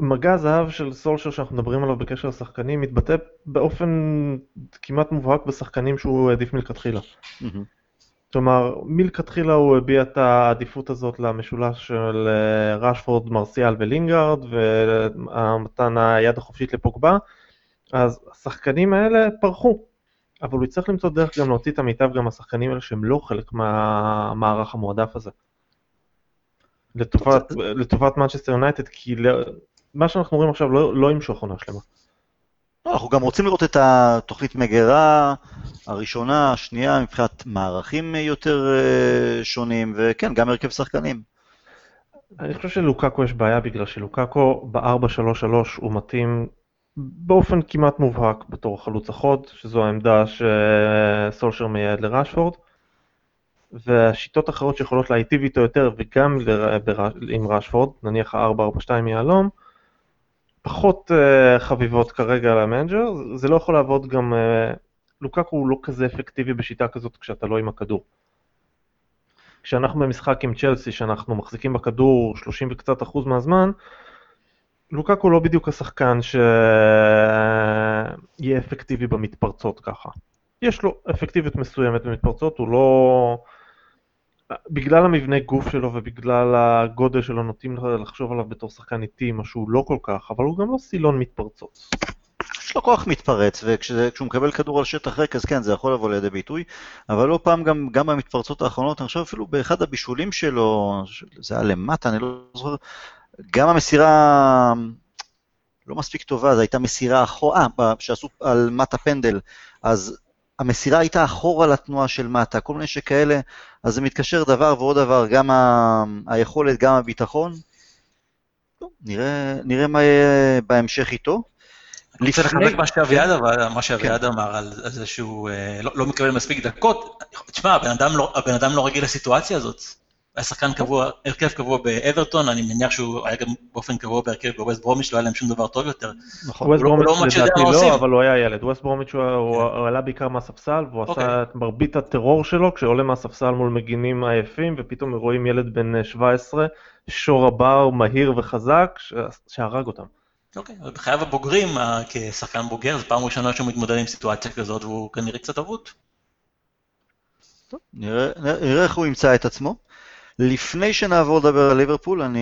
מגע הזהב של סולשר שאנחנו מדברים עליו בקשר לשחקנים מתבטא באופן כמעט מובהק בשחקנים שהוא העדיף מלכתחילה. Mm-hmm. כלומר, מלכתחילה הוא הביע את העדיפות הזאת למשולש של רשפורד, מרסיאל ולינגארד, ומתן היד החופשית לפוגבה, אז השחקנים האלה פרחו, אבל הוא יצטרך למצוא דרך גם להוציא את המיטב גם מהשחקנים האלה שהם לא חלק מהמערך המועדף הזה. לטובת, לטובת מנצ'סטר יונייטד, כי מה שאנחנו רואים עכשיו לא, לא ימשוך עונה שלמה.
לא, אנחנו גם רוצים לראות את התוכנית מגירה הראשונה, השנייה, מבחינת מערכים יותר אה, שונים, וכן, גם הרכב שחקנים.
אני חושב שלוקאקו יש בעיה בגלל שלוקאקו ב-4-3-3 הוא מתאים באופן כמעט מובהק בתור חלוץ החוד, שזו העמדה שסולשר מייעד לראשפורד, והשיטות אחרות שיכולות להיטיב איתו יותר וגם עם ראשפורד, נניח ה-442 יהלום, פחות אה, חביבות כרגע למנג'ר, זה לא יכול לעבוד גם, אה, לוקאקו הוא לא כזה אפקטיבי בשיטה כזאת כשאתה לא עם הכדור. כשאנחנו במשחק עם צ'לסי, שאנחנו מחזיקים בכדור 30 וקצת אחוז מהזמן, לוקאקו לא בדיוק השחקן שיהיה אפקטיבי במתפרצות ככה. יש לו אפקטיביות מסוימת במתפרצות, הוא לא... בגלל המבנה גוף שלו ובגלל הגודל שלו נוטים לחשוב עליו בתור שחקן איטי, מה שהוא לא כל כך, אבל הוא גם לא סילון מתפרצות.
יש לו כוח מתפרץ, וכשהוא מקבל כדור על שטח ריק, אז כן, זה יכול לבוא לידי ביטוי, אבל לא פעם גם, גם במתפרצות האחרונות, אני חושב אפילו באחד הבישולים שלו, זה היה למטה, אני לא זוכר, גם המסירה לא מספיק טובה, זו הייתה מסירה אחורה, אה, שעשו על מטה פנדל, אז המסירה הייתה אחורה לתנועה של מטה, כל מיני שכאלה, אז זה מתקשר דבר ועוד דבר, גם ה... היכולת, גם הביטחון. נראה, נראה מה יהיה בהמשך איתו.
אני רוצה לחבק מה שאביעד מה שאביעד כן. אמר על זה שהוא אה, לא, לא מקבל מספיק דקות. תשמע, הבן אדם לא, הבן אדם לא רגיל לסיטואציה הזאת. היה שחקן קבוע, הרכב קבוע באברטון, אני מניח שהוא היה גם באופן קבוע בהרכב בווסט ברומיץ', לא היה להם שום דבר טוב יותר.
נכון, ווסט ברומיץ' לא לדעתי לא, אבל הוא היה ילד. ווסט ברומיץ' הוא עלה בעיקר מהספסל, והוא עשה אוקיי. את מרבית הטרור שלו כשעולה מהספסל מול מגינים עייפים, ופתאום רואים ילד בן 17, שור הבר, מהיר וחזק, שהרג אותם.
אוקיי, בחייו הבוגרים, כשחקן בוגר, זו פעם ראשונה שהוא מתמודד עם סיטואציה כזאת, והוא כנראה קצת אבוד.
נראה איך הוא ימצא את עצמו. לפני שנעבור לדבר על ליברפול, אני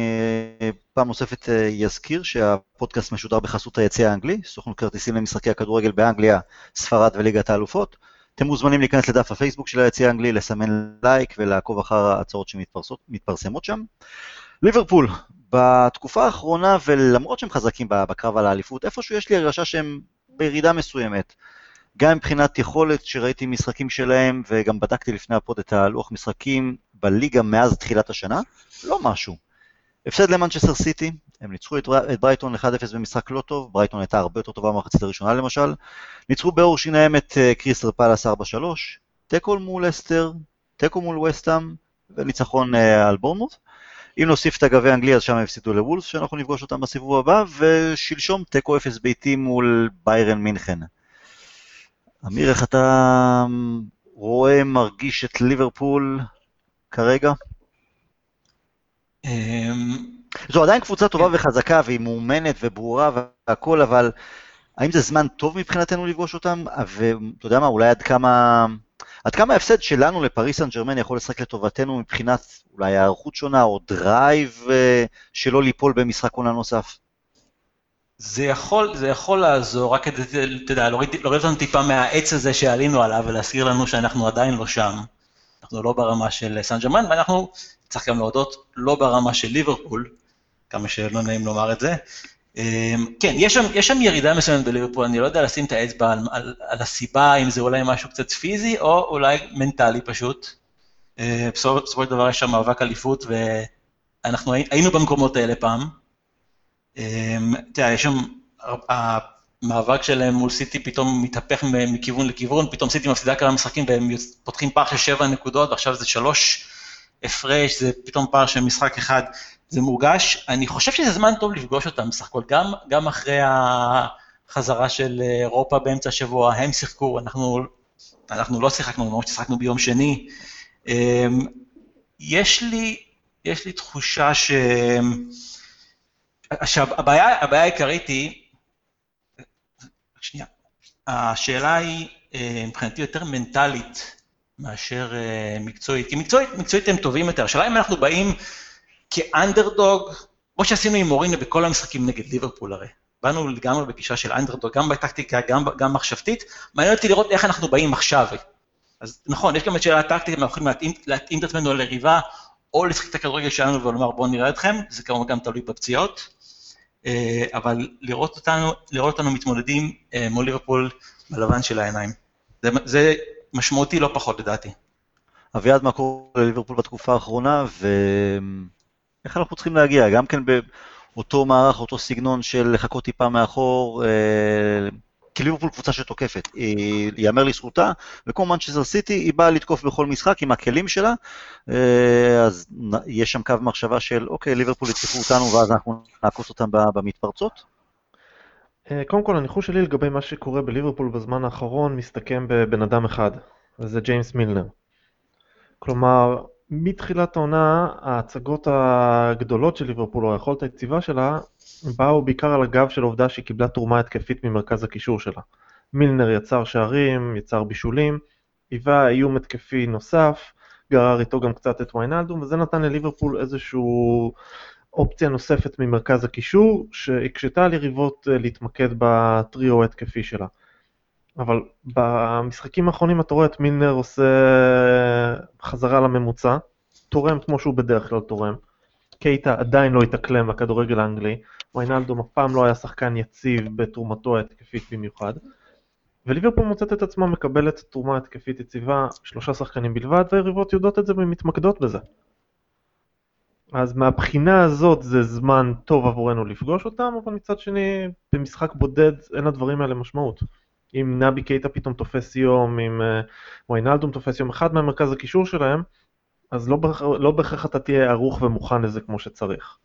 פעם נוספת אזכיר שהפודקאסט משודר בחסות היציא האנגלי, סוכנות כרטיסים למשחקי הכדורגל באנגליה, ספרד וליגת האלופות. אתם מוזמנים להיכנס לדף הפייסבוק של היציא האנגלי, לסמן לייק ולעקוב אחר ההצעות שמתפרסמות שם. ליברפול, בתקופה האחרונה, ולמרות שהם חזקים בקרב על האליפות, איפשהו יש לי הרגשה שהם בירידה מסוימת. גם מבחינת יכולת שראיתי משחקים שלהם, וגם בדקתי לפני ה pod את הלוח משחקים בליגה מאז תחילת השנה, לא משהו. הפסד למנצ'סטר סיטי, הם ניצחו את, את ברייטון 1-0 במשחק לא טוב, ברייטון הייתה הרבה יותר טובה במחצית הראשונה למשל. ניצחו בעור שיניהם את קריסטל פאלאס 4-3, תיקו מול לסטר, תיקו מול וסטאם וניצחון על בורנמוט. אם נוסיף את הגביע האנגלי אז שם הפסידו לוולבס, שאנחנו נפגוש אותם בסיבוב הבא, ושלשום תיקו 0 ביתי מול ביירן מינכן. אמיר, איך אתה רואה, מרגיש את ליברפול כרגע?
אמ,
זו עדיין קבוצה טובה וחזקה והיא מאומנת וברורה והכל, אבל האם זה זמן טוב מבחינתנו לפגוש אותם? ואתה יודע מה, אולי עד כמה... עד כמה ההפסד שלנו לפריס סן ג'רמן יכול לשחק לטובתנו מבחינת אולי היערכות שונה או drive אה, שלא ליפול במשחק עונה נוסף?
זה יכול, זה יכול לעזור, רק כדי, אתה יודע, להוריד אותנו טיפה מהעץ הזה שעלינו עליו ולהזכיר לנו שאנחנו עדיין לא שם. אנחנו לא ברמה של סן ג'רמן, ואנחנו, צריך גם להודות, לא ברמה של ליברפול, כמה שלא נעים לומר את זה. אמ, כן, יש שם, יש שם ירידה מסוימת בליברפול, אני לא יודע לשים את האצבע על, על, על הסיבה, אם זה אולי משהו קצת פיזי, או אולי מנטלי פשוט. אה, בסופו של דבר יש שם מאבק אליפות, ואנחנו היינו במקומות האלה פעם. אמ, אתה יודע, יש שם, המאבק שלהם מול סיטי פתאום מתהפך מכיוון לכיוון, פתאום סיטי מפסידה כמה משחקים והם פותחים פער של שבע נקודות, ועכשיו זה שלוש הפרש, זה פתאום פער של משחק אחד. זה מורגש, אני חושב שזה זמן טוב לפגוש אותם בסך הכל, גם, גם אחרי החזרה של אירופה באמצע השבוע, הם שיחקו, אנחנו, אנחנו לא שיחקנו, למרות ששיחקנו ביום שני. אמ, יש לי, יש לי תחושה ש... עכשיו, הבעיה, הבעיה העיקרית היא, שנייה, השאלה היא אה, מבחינתי יותר מנטלית מאשר אה, מקצועית, כי מקצועית, מקצועית הם טובים יותר, השאלה אם אנחנו באים כאנדרדוג, כמו שעשינו עם מורינה בכל המשחקים נגד ליברפול הרי. באנו לגמרי בגישה של אנדרדוג, גם בטקטיקה, גם, גם מחשבתית. מעניין אותי לראות איך אנחנו באים עכשיו. אז נכון, יש גם את שאלה הטקטית, אנחנו יכולים להתאים, להתאים את עצמנו ליריבה, או לשחק את הכדורגל שלנו ולומר בואו נראה אתכם, זה כמובן גם תלוי בפציעות. אה, אבל לראות אותנו, לראות אותנו מתמודדים אה, מול ליברפול בלבן של העיניים. זה, זה משמעותי לא פחות לדעתי.
אביעד, מה קורה לליברפול בתקופה האחרונה, ו... איך אנחנו צריכים להגיע, גם כן באותו מערך, אותו סגנון של לחכות טיפה מאחור, אה, כי ליברפול קבוצה שתוקפת, ייאמר לזכותה, וכמו מנצ'סטר סיטי, היא באה לתקוף בכל משחק עם הכלים שלה, אה, אז יש שם קו מחשבה של, אוקיי, ליברפול יתקפו אותנו ואז אנחנו נעקוץ אותם במתפרצות?
אה, קודם כל, הניחוש שלי לגבי מה שקורה בליברפול בזמן האחרון מסתכם בבן אדם אחד, וזה ג'יימס מילנר. כלומר, מתחילת העונה, ההצגות הגדולות של ליברפול, או היכולת היציבה שלה, באו בעיקר על הגב של העובדה שהיא קיבלה תרומה התקפית ממרכז הקישור שלה. מילנר יצר שערים, יצר בישולים, היווה איום התקפי נוסף, גרר איתו גם קצת את ויינלדום, וזה נתן לליברפול איזושהי אופציה נוספת ממרכז הקישור, שהקשתה על יריבות אה, להתמקד בטריו ההתקפי שלה. אבל במשחקים האחרונים אתה רואה את מילנר עושה חזרה לממוצע, תורם כמו שהוא בדרך כלל תורם. קייטה עדיין לא התאקלם לכדורגל האנגלי, ויינלדום אף פעם לא היה שחקן יציב בתרומתו ההתקפית במיוחד. וליברפול מוצאת את עצמה מקבלת תרומה התקפית יציבה, שלושה שחקנים בלבד, והיריבות יודעות את זה ומתמקדות בזה. אז מהבחינה הזאת זה זמן טוב עבורנו לפגוש אותם, אבל מצד שני, במשחק בודד אין לדברים האלה משמעות. אם נבי קייטה פתאום תופס יום, אם אה, ויינלדום תופס יום אחד מהמרכז הקישור שלהם, אז לא. לא בהכרח אתה תהיה ערוך ומוכן לזה כמו שצריך.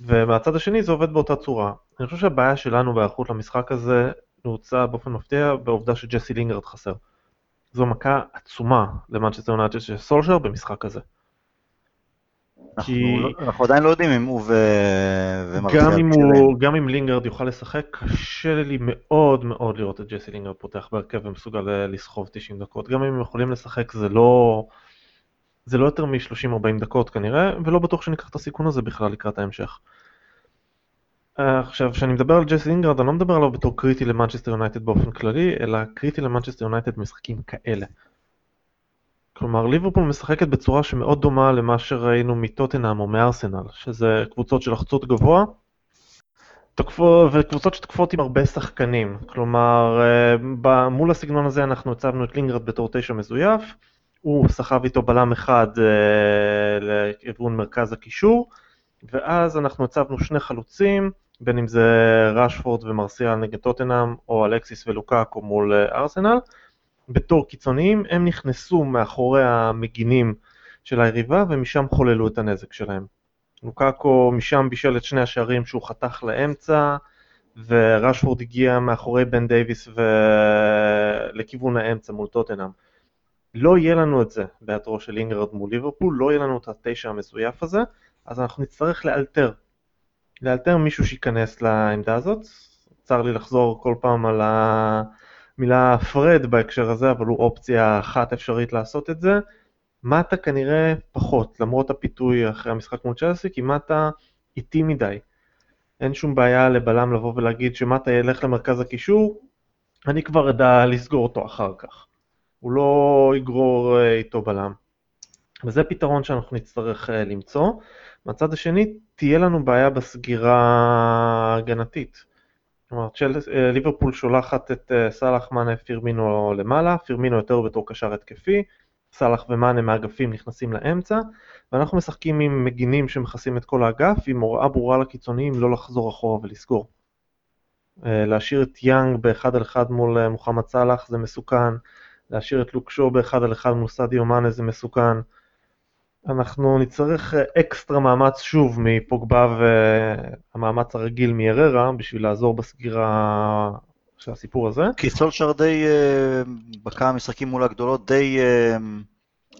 ומהצד השני זה עובד באותה צורה. אני חושב שהבעיה שלנו בהיערכות למשחק הזה נעוצה באופן מפתיע בעובדה שג'סי לינגרד חסר. זו מכה עצומה למנצ'סטר יונייטד של סולשר במשחק הזה.
אנחנו, כי... לא, אנחנו עדיין לא יודעים אם הוא ו...
גם אם, הוא, גם אם לינגרד יוכל לשחק, קשה לי מאוד מאוד לראות את ג'סי לינגרד פותח בהרכב ומסוגל אה, לסחוב 90 דקות. גם אם הם יכולים לשחק זה לא, זה לא יותר מ-30-40 דקות כנראה, ולא בטוח שניקח את הסיכון הזה בכלל לקראת ההמשך. אה, עכשיו, כשאני מדבר על ג'סי לינגרד, אני לא מדבר עליו בתור קריטי למנצ'סטר יונייטד באופן כללי, אלא קריטי למנצ'סטר יונייטד במשחקים כאלה. כלומר, ליברפול משחקת בצורה שמאוד דומה למה שראינו מטוטנהאם או מארסנל, שזה קבוצות שלוחצות גבוה, תוקפות, וקבוצות שתוקפות עם הרבה שחקנים. כלומר, אה, מול הסגנון הזה אנחנו הצבנו את לינגרד בתור תשע מזויף, הוא סחב איתו בלם אחד אה, לכיוון מרכז הקישור, ואז אנחנו הצבנו שני חלוצים, בין אם זה ראשפורד ומרסיאל נגד טוטנאם, או אלקסיס ולוקאקו מול אה, ארסנל. בתור קיצוניים, הם נכנסו מאחורי המגינים של היריבה ומשם חוללו את הנזק שלהם. לוקאקו משם בישל את שני השערים שהוא חתך לאמצע, וראשפורד הגיע מאחורי בן דייוויס ו... לכיוון האמצע מול טוטנאם. לא יהיה לנו את זה בהיעדרו של אינגרד מול ליברפול, לא יהיה לנו את התשע המזויף הזה, אז אנחנו נצטרך לאלתר. לאלתר מישהו שייכנס לעמדה הזאת. צר לי לחזור כל פעם על המילה פרד בהקשר הזה, אבל הוא אופציה אחת אפשרית לעשות את זה. מטה כנראה פחות, למרות הפיתוי אחרי המשחק מול צ'לסי, כי מטה איטי מדי. אין שום בעיה לבלם לבוא ולהגיד שמטה ילך למרכז הקישור, אני כבר אדע לסגור אותו אחר כך. הוא לא יגרור אה, איתו בלם. וזה פתרון שאנחנו נצטרך אה, למצוא. מהצד השני, תהיה לנו בעיה בסגירה הגנתית. כלומר, אה, ליברפול שולחת את סאלח מאנה פירמינו למעלה, פירמינו יותר בתור קשר התקפי, סאלח ומאנה מאגפים נכנסים לאמצע, ואנחנו משחקים עם מגינים שמכסים את כל האגף, עם הוראה ברורה לקיצוניים לא לחזור אחורה ולסגור. להשאיר את יאנג באחד על אחד מול מוחמד סאלח זה מסוכן, להשאיר את לוקשו באחד על אחד מול סדיו מאנה זה מסוכן. אנחנו נצטרך אה, אקסטרה מאמץ שוב מפוגבה והמאמץ הרגיל מיררה בשביל לעזור בסגירה של הסיפור הזה.
כי סולשר די, אה, בכמה משחקים מול הגדולות, די אה,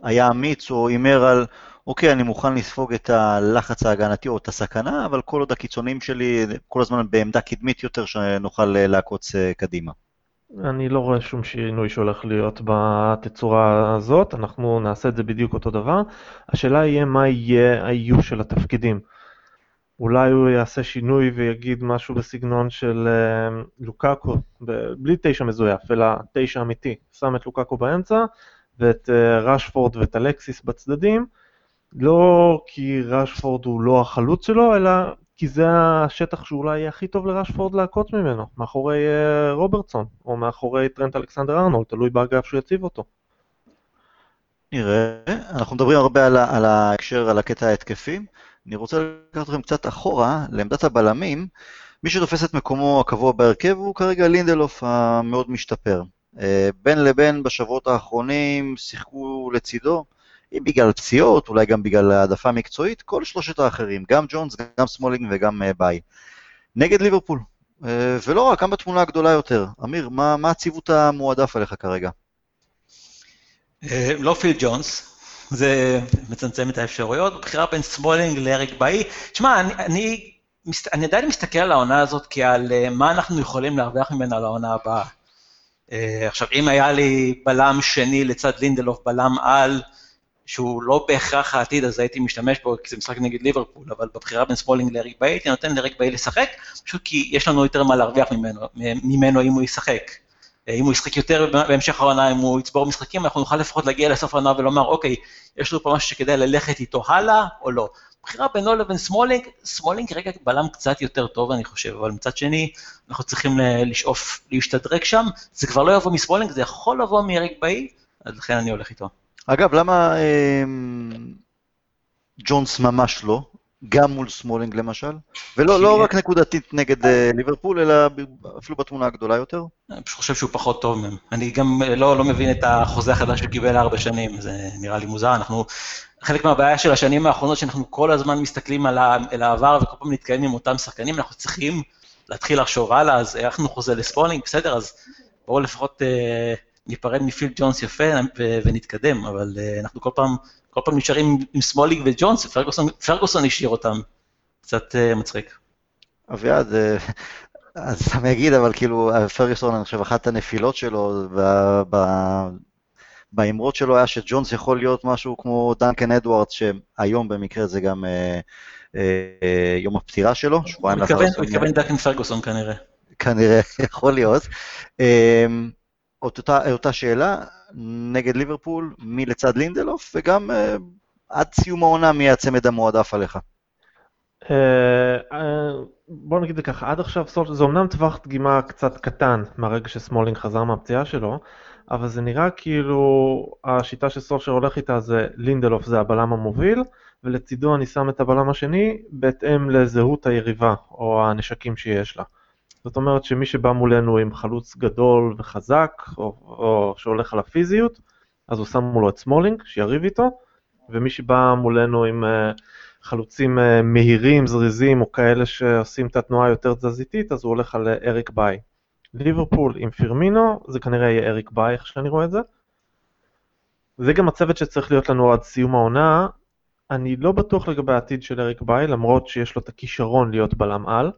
היה אמיץ או הימר על, אוקיי, אני מוכן לספוג את הלחץ ההגנתי או את הסכנה, אבל כל עוד הקיצונים שלי כל הזמן בעמדה קדמית יותר, שנוכל לעקוץ קדימה.
אני לא רואה שום שינוי שהולך להיות בתצורה הזאת, אנחנו נעשה את זה בדיוק אותו דבר. השאלה יהיה מה יהיה האיוש של התפקידים. אולי הוא יעשה שינוי ויגיד משהו בסגנון של uh, לוקאקו, בלי תשע מזויף, אלא תשע אמיתי. שם את לוקאקו באמצע ואת uh, רשפורד ואת אלקסיס בצדדים, לא כי רשפורד הוא לא החלוץ שלו, אלא כי זה השטח שאולי יהיה הכי טוב לרשפורד לעקוץ ממנו, מאחורי uh, רוברטסון, או מאחורי טרנט אלכסנדר ארנולד, תלוי באגף שהוא יציב אותו.
נראה, אנחנו מדברים הרבה על, על ההקשר, על הקטע ההתקפי. אני רוצה לקחת אתכם קצת אחורה, לעמדת הבלמים. מי שתופס את מקומו הקבוע בהרכב הוא כרגע לינדלוף המאוד משתפר. אה, בין לבין בשבועות האחרונים שיחקו לצידו אם בגלל פציעות, אולי גם בגלל העדפה מקצועית, כל שלושת האחרים, גם ג'ונס, גם סמולינג וגם אה, באיי. נגד ליברפול, אה, ולא רק, גם בתמונה הגדולה יותר. אמיר, מה, מה הצוות המועדף עליך כרגע?
אה, לא פיל ג'ונס, זה מצמצם את האפשרויות, בחירה בין סמולינג לאריק באיי. תשמע, אני, אני, אני עדיין מסתכל על העונה הזאת כעל מה אנחנו יכולים להרוויח ממנה לעונה הבאה. עכשיו, אם היה לי בלם שני לצד לינדלוף, בלם על, שהוא לא בהכרח העתיד, אז הייתי משתמש בו, כי זה משחק נגד ליברפול, אבל בבחירה בין סמולינג לאריק באיי, הייתי נותן לאריק באיי לשחק, פשוט כי יש לנו יותר מה להרוויח ממנו, ממנו אם הוא ישחק. אם הוא ישחק יותר בהמשך העונה, אם הוא יצבור משחקים, אנחנו נוכל לפחות להגיע לסוף העונה ולומר, אוקיי, יש לנו פה משהו שכדאי ללכת איתו הלאה, או לא. בחירה בינו לבין סמולינג, סמולינג כרגע בלם קצת יותר טוב, אני חושב, אבל מצד שני, אנחנו צריכים לשאוף, להשתדרג שם, זה כבר לא יבוא מסמולינג, זה יכול לבוא מאריק באיי, אז לכן אני הולך איתו.
אגב, למה אה, ג'ונס ממש לא? גם מול סמולינג למשל, ולא לא רק נקודתית נגד אה, ליברפול, אלא אפילו בתמונה הגדולה יותר.
אני פשוט חושב שהוא פחות טוב מהם. אני גם אה, לא, לא מבין את החוזה החדש שהוא קיבל לארבע שנים, זה נראה לי מוזר. אנחנו, חלק מהבעיה של השנים האחרונות, שאנחנו כל הזמן מסתכלים על, ה, על העבר וכל פעם נתקיים עם אותם שחקנים, אנחנו צריכים להתחיל לחשוב הלאה, אז הארכנו חוזה לסמולינג, בסדר, אז בואו לפחות... אה, ניפרד מפיל ג'ונס יפה ונתקדם, אבל uh, אנחנו כל פעם, כל פעם נשארים עם סמולינג וג'ונס, ופרגוסון השאיר אותם. קצת אה, מצחיק.
אביעד, אה, אז אני אגיד, אבל כאילו, פרגוסון, אני חושב, אחת הנפילות שלו, באמירות שלו היה שג'ונס יכול להיות משהו כמו דנקן אדוארדס, שהיום במקרה זה גם אה, אה, יום הפטירה שלו,
שבועיים לאחר... הוא התכוון דנקן פרגוסון כנראה.
כנראה, יכול להיות. אה, אותה, אותה שאלה נגד ליברפול, מי לצד לינדלוף, וגם uh, עד סיום העונה מי הצמד המועדף עליך. Uh,
uh, בוא נגיד את זה ככה, עד עכשיו סול, זה אמנם טווח דגימה קצת קטן מהרגע שסמולינג חזר מהפציעה שלו, אבל זה נראה כאילו השיטה שסושר הולך איתה זה לינדלוף זה הבלם המוביל, ולצידו אני שם את הבלם השני בהתאם לזהות היריבה או הנשקים שיש לה. זאת אומרת שמי שבא מולנו עם חלוץ גדול וחזק, או, או שהולך על הפיזיות, אז הוא שם מולו את סמולינג, שיריב איתו, ומי שבא מולנו עם אה, חלוצים אה, מהירים, זריזים, או כאלה שעושים את התנועה יותר תזזיתית, אז הוא הולך על אה, אריק באיי. ליברפול עם פירמינו, זה כנראה יהיה אריק באיי, איך שאני רואה את זה. זה גם הצוות שצריך להיות לנו עד סיום העונה. אני לא בטוח לגבי העתיד של אריק באיי, למרות שיש לו את הכישרון להיות בלם על.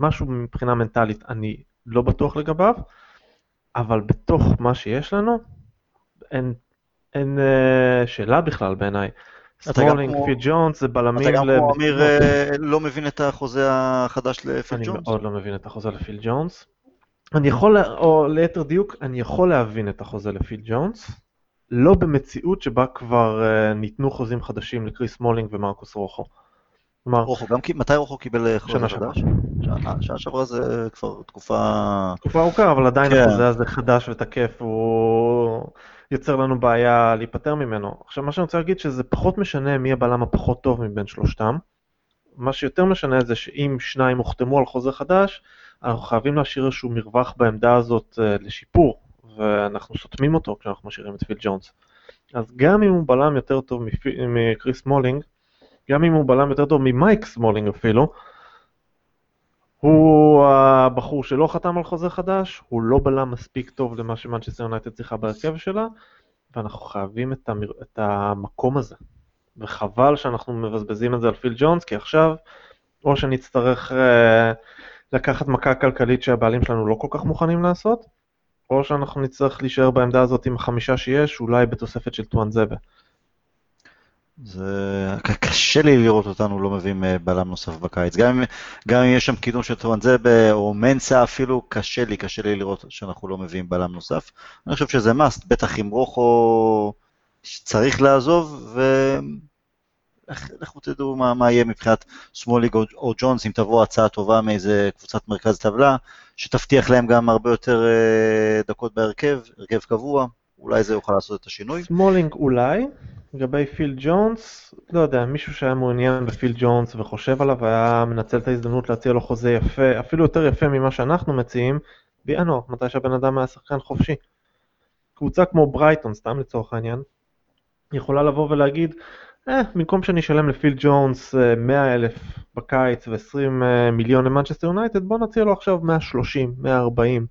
משהו מבחינה מנטלית אני לא בטוח לגביו, אבל בתוך מה שיש לנו, אין, אין אה, שאלה בכלל בעיניי. סמולינג, פיל ג'ונס, זה בלמים...
אתה גם כמו אמיר אה, לא מבין את החוזה החדש לפיל ג'ונס?
אני מאוד לא מבין את החוזה לפיל ג'ונס. אני יכול, או ליתר דיוק, אני יכול להבין את החוזה לפיל ג'ונס, לא במציאות שבה כבר אה, ניתנו חוזים חדשים לקריס סמולינג ומרקוס רוחו.
כלומר, רוחו, גם, מתי רוחו קיבל חוזה
חדש?
שנה שעברה זה כבר תקופה...
תקופה ארוכה, אבל עדיין כן. החוזה הזה חדש ותקף, הוא יוצר לנו בעיה להיפטר ממנו. עכשיו, מה שאני רוצה להגיד שזה פחות משנה מי הבלם הפחות טוב מבין שלושתם. מה שיותר משנה זה שאם שניים הוחתמו על חוזה חדש, אנחנו חייבים להשאיר איזשהו מרווח בעמדה הזאת לשיפור, ואנחנו סותמים אותו כשאנחנו משאירים את פיל ג'ונס. אז גם אם הוא בלם יותר טוב מקריס סמולינג, גם אם הוא בלם יותר טוב ממייק סמולינג אפילו, הוא הבחור שלא חתם על חוזה חדש, הוא לא בלם מספיק טוב למה שמנצ'סטר יונייטד צריכה בהרכב שלה, ואנחנו חייבים את, המר... את המקום הזה. וחבל שאנחנו מבזבזים את זה על פיל ג'ונס, כי עכשיו, או שנצטרך אה, לקחת מכה כלכלית שהבעלים שלנו לא כל כך מוכנים לעשות, או שאנחנו נצטרך להישאר בעמדה הזאת עם החמישה שיש, אולי בתוספת של טואנזבה.
זה קשה לי לראות אותנו לא מביאים אה, בלם נוסף בקיץ. גם אם, גם אם יש שם קידום של טרואנזבה או מנסה אפילו, קשה לי, קשה לי לראות שאנחנו לא מביאים בלם נוסף. אני חושב שזה must, בטח עם רוחו צריך לעזוב, ולכו תדעו מה, מה יהיה מבחינת סמוליג או, או ג'ונס, אם תבוא הצעה טובה מאיזה קבוצת מרכז טבלה, שתבטיח להם גם הרבה יותר אה, דקות בהרכב, הרכב קבוע, אולי זה יוכל לעשות את השינוי.
סמולינג אולי. לגבי פיל ג'ונס, לא יודע, מישהו שהיה מעוניין בפיל ג'ונס וחושב עליו היה מנצל את ההזדמנות להציע לו חוזה יפה, אפילו יותר יפה ממה שאנחנו מציעים, בינואר, מתי שהבן אדם היה שחקן חופשי. קבוצה כמו ברייטון, סתם לצורך העניין, יכולה לבוא ולהגיד, אה, במקום שאני אשלם לפיל ג'ונס 100 אה, אלף בקיץ ו-20 אה, מיליון למנצ'סטר יונייטד, בוא נציע לו עכשיו 130, 140,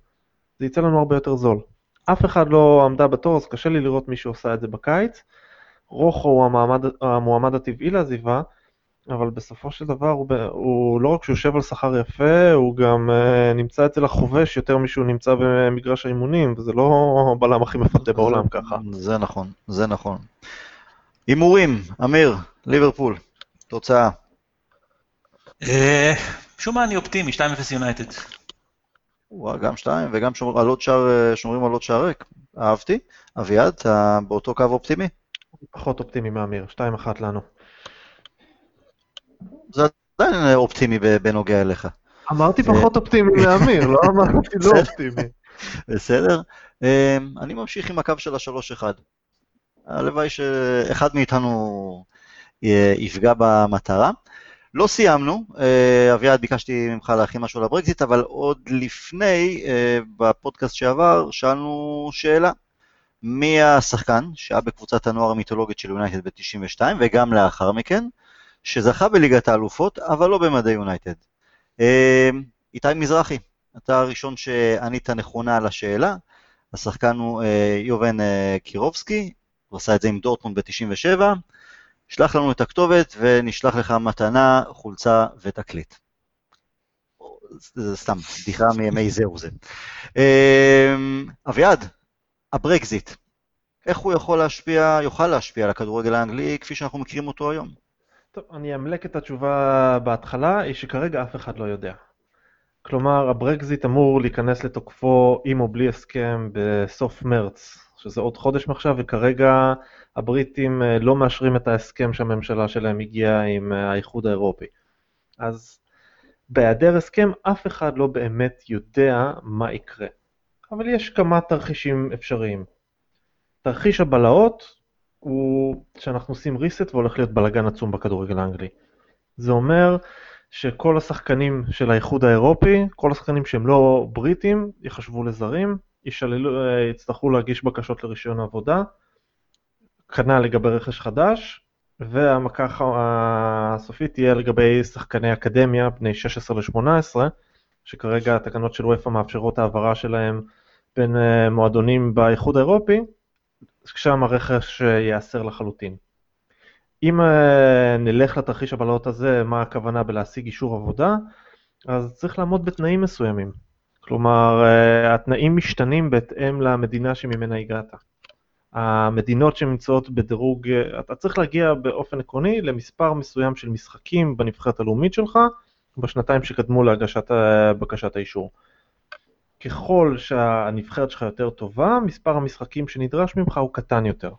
זה יצא לנו הרבה יותר זול. אף אחד לא עמדה בתור, אז קשה לי לראות מישהו עושה את זה בקיץ. רוחו הוא המעמד, המועמד הטבעי לעזיבה, אבל בסופו של דבר הוא, הוא לא רק שהוא יושב על שכר יפה, הוא גם uh, נמצא אצל החובש יותר משהוא נמצא במגרש האימונים, וזה לא הבלם הכי מפתה בעולם ככה.
זה נכון, זה נכון. הימורים, אמיר, ליברפול, תוצאה.
אה, משום מה אני אופטימי, 2-0 יונייטד.
גם 2 וגם אה, שומרים על עוד שער ריק, אהבתי. אביעד, אתה באותו קו אופטימי?
פחות אופטימי מאמיר, 2-1 לנו.
זה עדיין אופטימי בנוגע אליך.
אמרתי פחות אופטימי מאמיר, לא אמרתי לא אופטימי.
בסדר. אמ, אני ממשיך עם הקו של ה-3-1. הלוואי שאחד מאיתנו יפגע במטרה. לא סיימנו, אה, אביעד ביקשתי ממך להכין משהו לברקזיט, אבל עוד לפני, אה, בפודקאסט שעבר, שאלנו שאלה. מי השחקן שהיה בקבוצת הנוער המיתולוגית של יונייטד ב-92 וגם לאחר מכן, שזכה בליגת האלופות, אבל לא במדי יונייטד. אה, איתי מזרחי, אתה הראשון שענית נכונה על השאלה, השחקן הוא יובן קירובסקי, הוא עשה את זה עם דורטמונד ב-97, שלח לנו את הכתובת ונשלח לך מתנה, חולצה ותקליט. זה סתם, בדיחה מימי זהו זה. אביעד, הברקזיט, איך הוא יכול להשפיע, יוכל להשפיע על הכדורגל האנגלי כפי שאנחנו מכירים אותו היום?
טוב, אני אמלק את התשובה בהתחלה, היא שכרגע אף אחד לא יודע. כלומר, הברקזיט אמור להיכנס לתוקפו עם או בלי הסכם בסוף מרץ, שזה עוד חודש מעכשיו, וכרגע הבריטים אה, לא מאשרים את ההסכם שהממשלה שלהם הגיעה עם אה, האיחוד האירופי. אז בהיעדר הסכם, אף אחד לא באמת יודע מה יקרה. אבל יש כמה תרחישים אפשריים. תרחיש הבלהות הוא שאנחנו עושים reset והולך להיות בלאגן עצום בכדורגל האנגלי. זה אומר שכל השחקנים של האיחוד האירופי, כל השחקנים שהם לא בריטים, יחשבו לזרים, ישללו, אה, יצטרכו להגיש בקשות לרישיון עבודה, כנ"ל לגבי רכש חדש, והמכה הסופית תהיה לגבי שחקני אקדמיה בני 16 ל-18, שכרגע התקנות של וופא מאפשרות העברה שלהם בין אה, מועדונים באיחוד האירופי, שם הרכש אה, ייאסר לחלוטין. אם אה, נלך לתרחיש הבלהות הזה, מה הכוונה בלהשיג אישור עבודה, אז צריך לעמוד בתנאים מסוימים. כלומר, התנאים משתנים בהתאם למדינה שממנה הגעת. המדינות שנמצאות בדירוג, אתה צריך להגיע באופן עקרוני למספר מסוים של משחקים בנבחרת הלאומית שלך בשנתיים שקדמו להגשת בקשת האישור. ככל שהנבחרת שלך יותר טובה, מספר המשחקים שנדרש ממך הוא קטן יותר.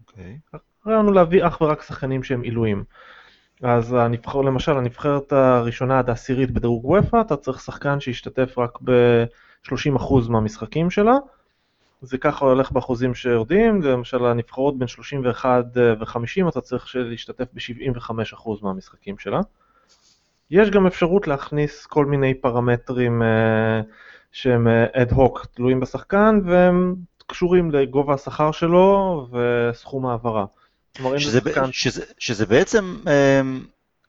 אוקיי. Okay. הרעיון הוא להביא אך ורק שחקנים שהם עילויים. אז הנבחר, למשל, הנבחרת הראשונה עד העשירית בדירוג וופא, אתה צריך שחקן שישתתף רק ב-30% מהמשחקים שלה. זה ככה הולך באחוזים שיורדים, למשל הנבחרות בין 31 ו-50 אתה צריך להשתתף ב-75% מהמשחקים שלה. יש גם אפשרות להכניס כל מיני פרמטרים uh, שהם אד uh, הוק, תלויים בשחקן, והם קשורים לגובה השכר שלו וסכום העברה.
שזה. שזה, שזה בעצם uh,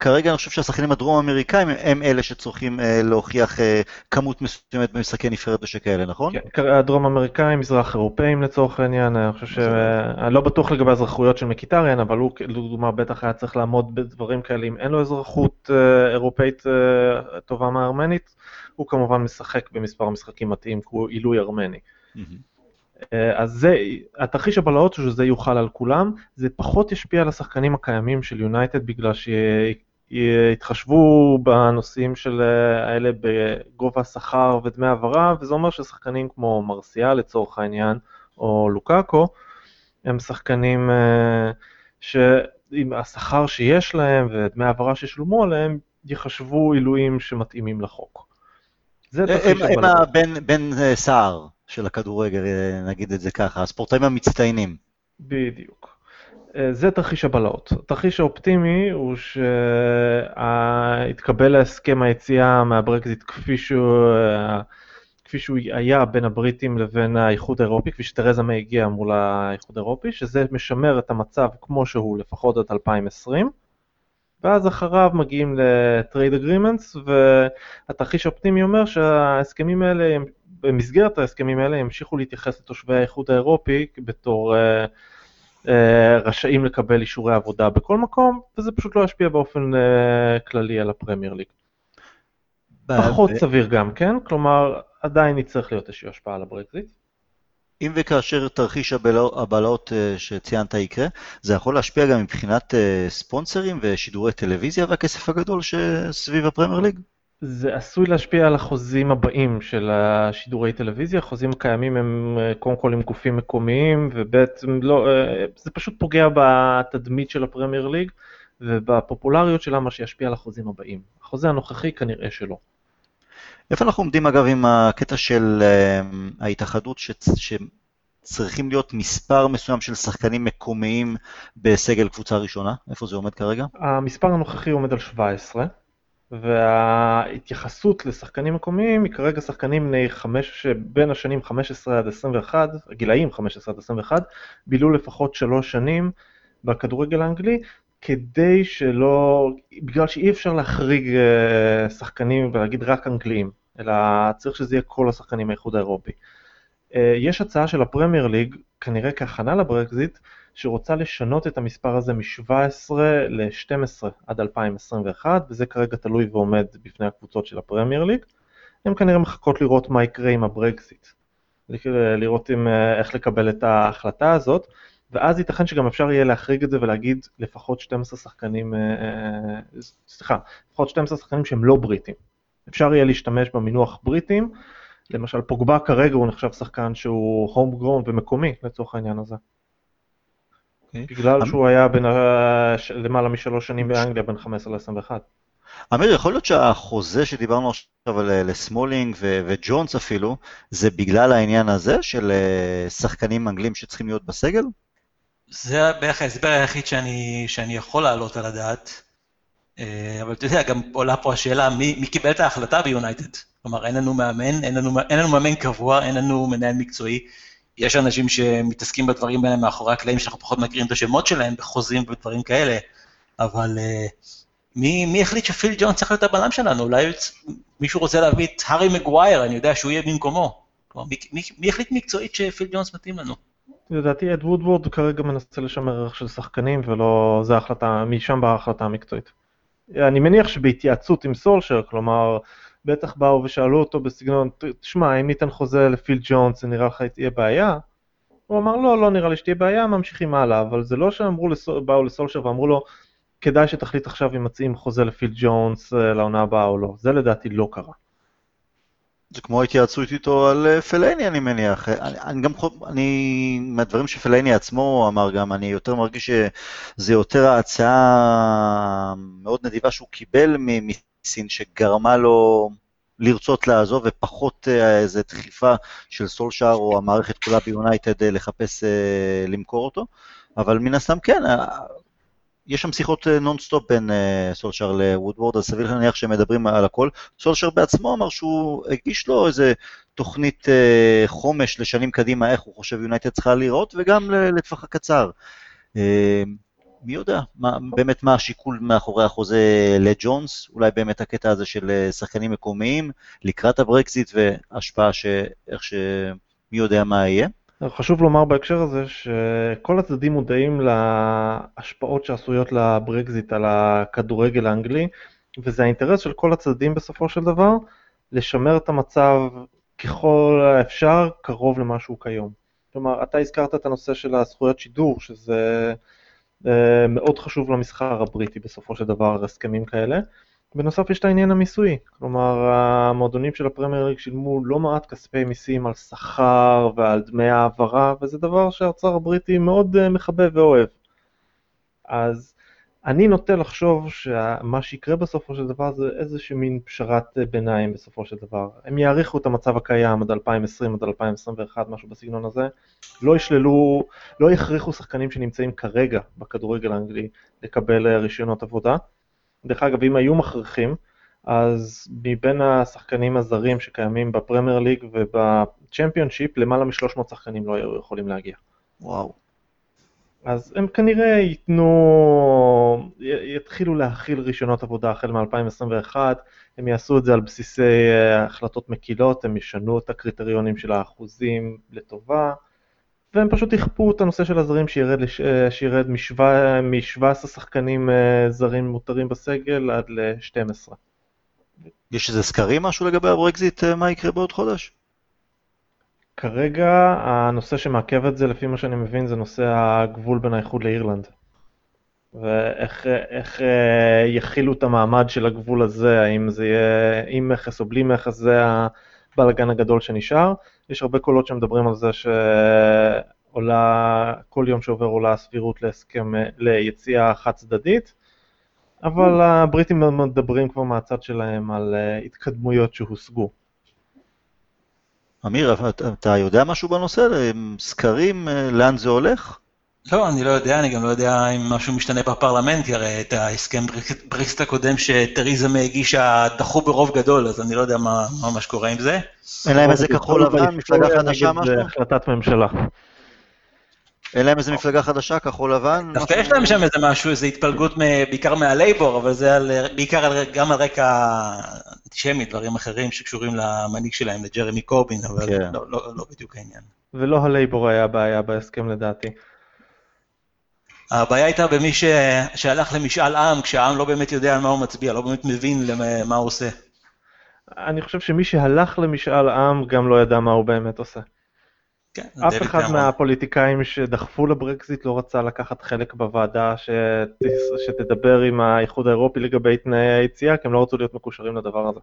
כרגע אני חושב שהשחקנים הדרום אמריקאים הם אלה שצריכים אה, להוכיח אה, כמות מסוימת במשחקי נבחרת ושכאלה, נכון?
כן, הדרום אמריקאים, מזרח אירופאים לצורך העניין, אני חושב ש... אני לא בטוח לגבי האזרחויות של מקיטריאן, אבל הוא לדוגמה בטח היה צריך לעמוד בדברים כאלה אם אין לו אזרחות אה, אירופאית טובה מהארמנית, הוא כמובן משחק במספר משחקים מתאים, כי הוא עילוי ארמני. אז זה, התרחיש הבלהות הוא שזה יוכל על כולם, זה פחות ישפיע על השחקנים הקיימים של יונייטד בגלל יתחשבו בנושאים של אה, האלה בגובה השכר ודמי העברה, וזה אומר ששחקנים כמו מרסיאל לצורך העניין, או לוקאקו, הם שחקנים אה, שעם השכר שיש להם ודמי העברה ששולמו עליהם, יחשבו עילויים שמתאימים לחוק.
זה הם, הם הבן סער של הכדורגל, נגיד את זה ככה, הספורטאים המצטיינים.
בדיוק. אה, זה תרחיש הבלהות. התרחיש האופטימי הוא שהתקבל ההסכם היציאה מהברקזיט כפי שהוא, אה, כפי שהוא היה בין הבריטים לבין האיחוד האירופי, כפי שתרזה מיי הגיעה מול האיחוד האירופי, שזה משמר את המצב כמו שהוא לפחות עד 2020. ואז אחריו מגיעים ל-trade agreements, והתרחיש האופטימי אומר שההסכמים האלה, במסגרת ההסכמים האלה ימשיכו להתייחס לתושבי האיחוד האירופי בתור uh, אה, רשאים לקבל אישורי עבודה בכל מקום, וזה פשוט לא ישפיע באופן uh, כללי על הפרמייר ליג. פחות סביר גם כן, כלומר עדיין יצטרך להיות איזושהי השפעה על הברקזיט.
אם וכאשר תרחיש הבלהות אה, שציינת יקרה, זה יכול להשפיע גם מבחינת ספונסרים ושידורי טלוויזיה והכסף הגדול שסביב הפרמייר ליג?
זה עשוי להשפיע על החוזים הבאים של השידורי טלוויזיה, החוזים הקיימים הם אה, קודם כל עם גופים מקומיים, ובעצם לא, אה, זה פשוט פוגע בתדמית של הפרמייר ליג ובפופולריות שלה, מה שישפיע על החוזים הבאים. החוזה הנוכחי כנראה שלא.
איפה אנחנו עומדים אגב עם הקטע של אה, ההתאחדות שצריכים להיות מספר מסוים של שחקנים מקומיים בסגל קבוצה ראשונה? איפה זה עומד כרגע?
המספר הנוכחי עומד על 17. וההתייחסות לשחקנים מקומיים היא כרגע שחקנים בני חמש, שבין השנים 15 עד 21, הגילאים 15 עד 21, בילו לפחות שלוש שנים בכדורגל האנגלי, כדי שלא, בגלל שאי אפשר להחריג אה, שחקנים ולהגיד רק אנגליים, אלא צריך שזה יהיה כל השחקנים מהאיחוד האירופי. אה, יש הצעה של הפרמייר ליג, כנראה כהכנה לברקזיט, שרוצה לשנות את המספר הזה מ-17 ל-12 עד 2021, וזה כרגע תלוי ועומד בפני הקבוצות של הפרמייר ליג. הן כנראה מחכות לראות מה יקרה עם הברקזיט, לראות עם, אה, איך לקבל את ההחלטה הזאת, ואז ייתכן שגם אפשר יהיה להחריג את זה ולהגיד לפחות 12 שחקנים, אה, אה, סליחה, לפחות 12 שחקנים שהם לא בריטים. אפשר יהיה להשתמש במינוח בריטים, למשל פוגבה כרגע הוא נחשב שחקן שהוא הום גרון ומקומי לצורך העניין הזה. אוקיי. בגלל שהוא היה בין למעלה משלוש שנים באנגליה, בין 15 ל-21.
אמיר, יכול להיות שהחוזה שדיברנו עכשיו על אה, לסמולינג ו- וג'ונס אפילו, זה בגלל העניין הזה של אה, שחקנים אנגלים שצריכים להיות בסגל?
זה בערך ההסבר היחיד שאני, שאני יכול להעלות על הדעת. אה, אבל אתה יודע, גם עולה פה השאלה, מי, מי קיבל את ההחלטה ביונייטד? כלומר, אין לנו מאמן, אין לנו, אין לנו מאמן קבוע, אין לנו מנהל מקצועי. יש אנשים שמתעסקים בדברים האלה מאחורי הקלעים, שאנחנו פחות מכירים את השמות שלהם, בחוזים ודברים כאלה, אבל uh, מי, מי החליט שפיל ג'ון צריך להיות הבלם שלנו? אולי מישהו רוצה להביא את הארי מגווייר, אני יודע שהוא יהיה במקומו. כלומר, מי, מי החליט מקצועית שפיל ג'ונס מתאים לנו?
לדעתי אד וודוורד כרגע מנסה לשמר ערך של שחקנים ולא, זה החלטה, משם באה ההחלטה המקצועית. אני מניח שבהתייעצות עם סולשר, כלומר, בטח באו ושאלו אותו בסגנון, תשמע, אם ניתן חוזה לפיל ג'ונס, זה נראה לך תהיה בעיה? הוא אמר, לא, לא נראה לי שתהיה בעיה, ממשיכים הלאה, אבל זה לא שאמרו, לסול, באו לסולשר ואמרו לו, כדאי שתחליט עכשיו אם מציעים חוזה לפיל ג'ונס אה, לעונה הבאה או לא. זה לדעתי לא קרה.
זה כמו התייעצות איתו על אה, פלייני, אני מניח. אני, אני גם, אני, מהדברים שפלייני עצמו אמר גם, אני יותר מרגיש שזה יותר ההצעה מאוד נדיבה שהוא קיבל מסין, שגרמה לו לרצות לעזוב, ופחות אה, איזו דחיפה של סולשר או המערכת כולה ביונייטד לחפש למכור אותו. אבל מן הסתם כן, יש שם שיחות נונסטופ אה, בין אה, סולשר לוודוורד, אז סביר להניח שהם מדברים על הכל. סולשר בעצמו אמר שהוא הגיש לו איזה תוכנית אה, חומש לשנים קדימה, איך הוא חושב יונייטד צריכה לראות, וגם לטווח הקצר. מי יודע, מה, באמת מה השיקול מאחורי החוזה לג'ונס, אולי באמת הקטע הזה של שחקנים מקומיים לקראת הברקזיט וההשפעה שאיך ש... מי יודע מה יהיה.
חשוב לומר בהקשר הזה שכל הצדדים מודעים להשפעות שעשויות לברקזיט על הכדורגל האנגלי, וזה האינטרס של כל הצדדים בסופו של דבר, לשמר את המצב ככל האפשר קרוב למה שהוא כיום. כלומר, אתה הזכרת את הנושא של הזכויות שידור, שזה אה, מאוד חשוב למסחר הבריטי בסופו של דבר, הסכמים כאלה. בנוסף יש את העניין המיסויי, כלומר המועדונים של הפרמייר ליג שילמו לא מעט כספי מיסים על שכר ועל דמי העברה וזה דבר שהאוצר הבריטי מאוד אה, מחבב ואוהב. אז אני נוטה לחשוב שמה שיקרה בסופו של דבר זה איזושהי מין פשרת ביניים בסופו של דבר. הם יאריכו את המצב הקיים עד 2020 עד 2021 משהו בסגנון הזה, לא ישללו, לא יכריחו שחקנים שנמצאים כרגע בכדורגל האנגלי לקבל אה, רישיונות עבודה. דרך אגב, אם היו מכריחים, אז מבין השחקנים הזרים שקיימים בפרמייר ליג ובצ'מפיונשיפ, למעלה מ-300 שחקנים לא היו יכולים להגיע.
וואו.
אז הם כנראה ייתנו, יתחילו להכיל רישיונות עבודה החל מ-2021, הם יעשו את זה על בסיסי אה, החלטות מקילות, הם ישנו את הקריטריונים של האחוזים לטובה. והם פשוט יכפו את הנושא של הזרים שירד, לש... אה, שירד מ-17 שחקנים אה, זרים מותרים בסגל עד ל-12.
יש איזה סקרים משהו לגבי הברקזיט, מה יקרה בעוד חודש?
כרגע הנושא שמעכב את זה, לפי מה שאני מבין, זה נושא הגבול בין האיחוד לאירלנד. ואיך יכילו את המעמד של הגבול הזה, האם זה יהיה עם מכס או בלי מכס, זה הבלאגן הגדול שנשאר. יש הרבה קולות שמדברים על זה שעולה, כל יום שעובר עולה הסבירות להסכם, ליציאה חד צדדית, אבל הבריטים מדברים כבר מהצד שלהם על אה, התקדמויות שהושגו.
אמיר, אתה יודע משהו בנושא? סקרים, אה, לאן זה הולך?
לא, אני לא יודע, אני גם לא יודע אם משהו משתנה בפרלמנט, כי הרי את ההסכם ברקסט הקודם שתריזה מי הגישה דחו ברוב גדול, אז אני לא יודע מה ממש קורה עם זה.
אין להם איזה כחול לבן, מפלגה חדשה משהו?
החלטת ממשלה.
אין להם איזה מפלגה חדשה, כחול לבן?
דווקא יש להם שם איזה משהו, איזה התפלגות בעיקר מהלייבור, אבל זה בעיקר גם על רקע אנטישמי, דברים אחרים שקשורים למנהיג שלהם, לג'רמי קורבין, אבל כן. לא, לא, לא בדיוק העניין.
ולא הלייבור היה בעיה בהסכם לדעתי.
הבעיה הייתה במי ש... שהלך למשאל עם, כשהעם לא באמת יודע על מה הוא מצביע, לא באמת מבין למה הוא עושה.
אני חושב שמי שהלך למשאל עם גם לא ידע מה הוא באמת עושה. כן, אף אחד קמרון. מהפוליטיקאים שדחפו לברקזיט לא רצה לקחת חלק בוועדה שת... שתדבר עם האיחוד האירופי לגבי תנאי היציאה, כי הם לא רצו להיות מקושרים לדבר הזה.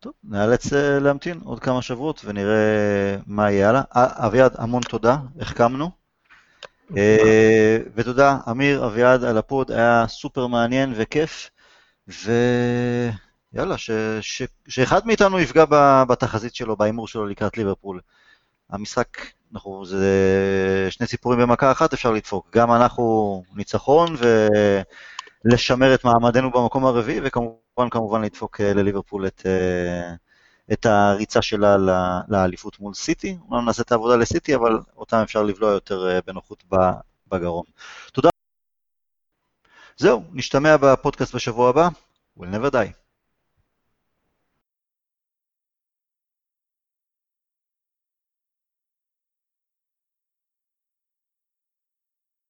טוב, נאלץ אה, להמתין עוד כמה שבועות ונראה מה יהיה הלאה. אביעד, המון תודה, החכמנו. אה, ותודה, אמיר, אביעד, על הפוד, היה סופר מעניין וכיף. ויאללה, ש... ש... שאחד מאיתנו יפגע. בתחזית שלו, בהימור שלו לקראת ליברפול. המשחק, אנחנו, זה שני סיפורים במכה אחת אפשר לדפוק. גם אנחנו ניצחון ולשמר את מעמדנו במקום הרביעי, וכמובן, כמובן לדפוק אה, לליברפול את, אה, את הריצה שלה לאליפות מול סיטי. אומנם נעשה את העבודה לסיטי, אבל אותם אפשר לבלוע יותר אה, בנוחות בגרון. תודה. זהו, נשתמע בפודקאסט בשבוע הבא. We'll never die.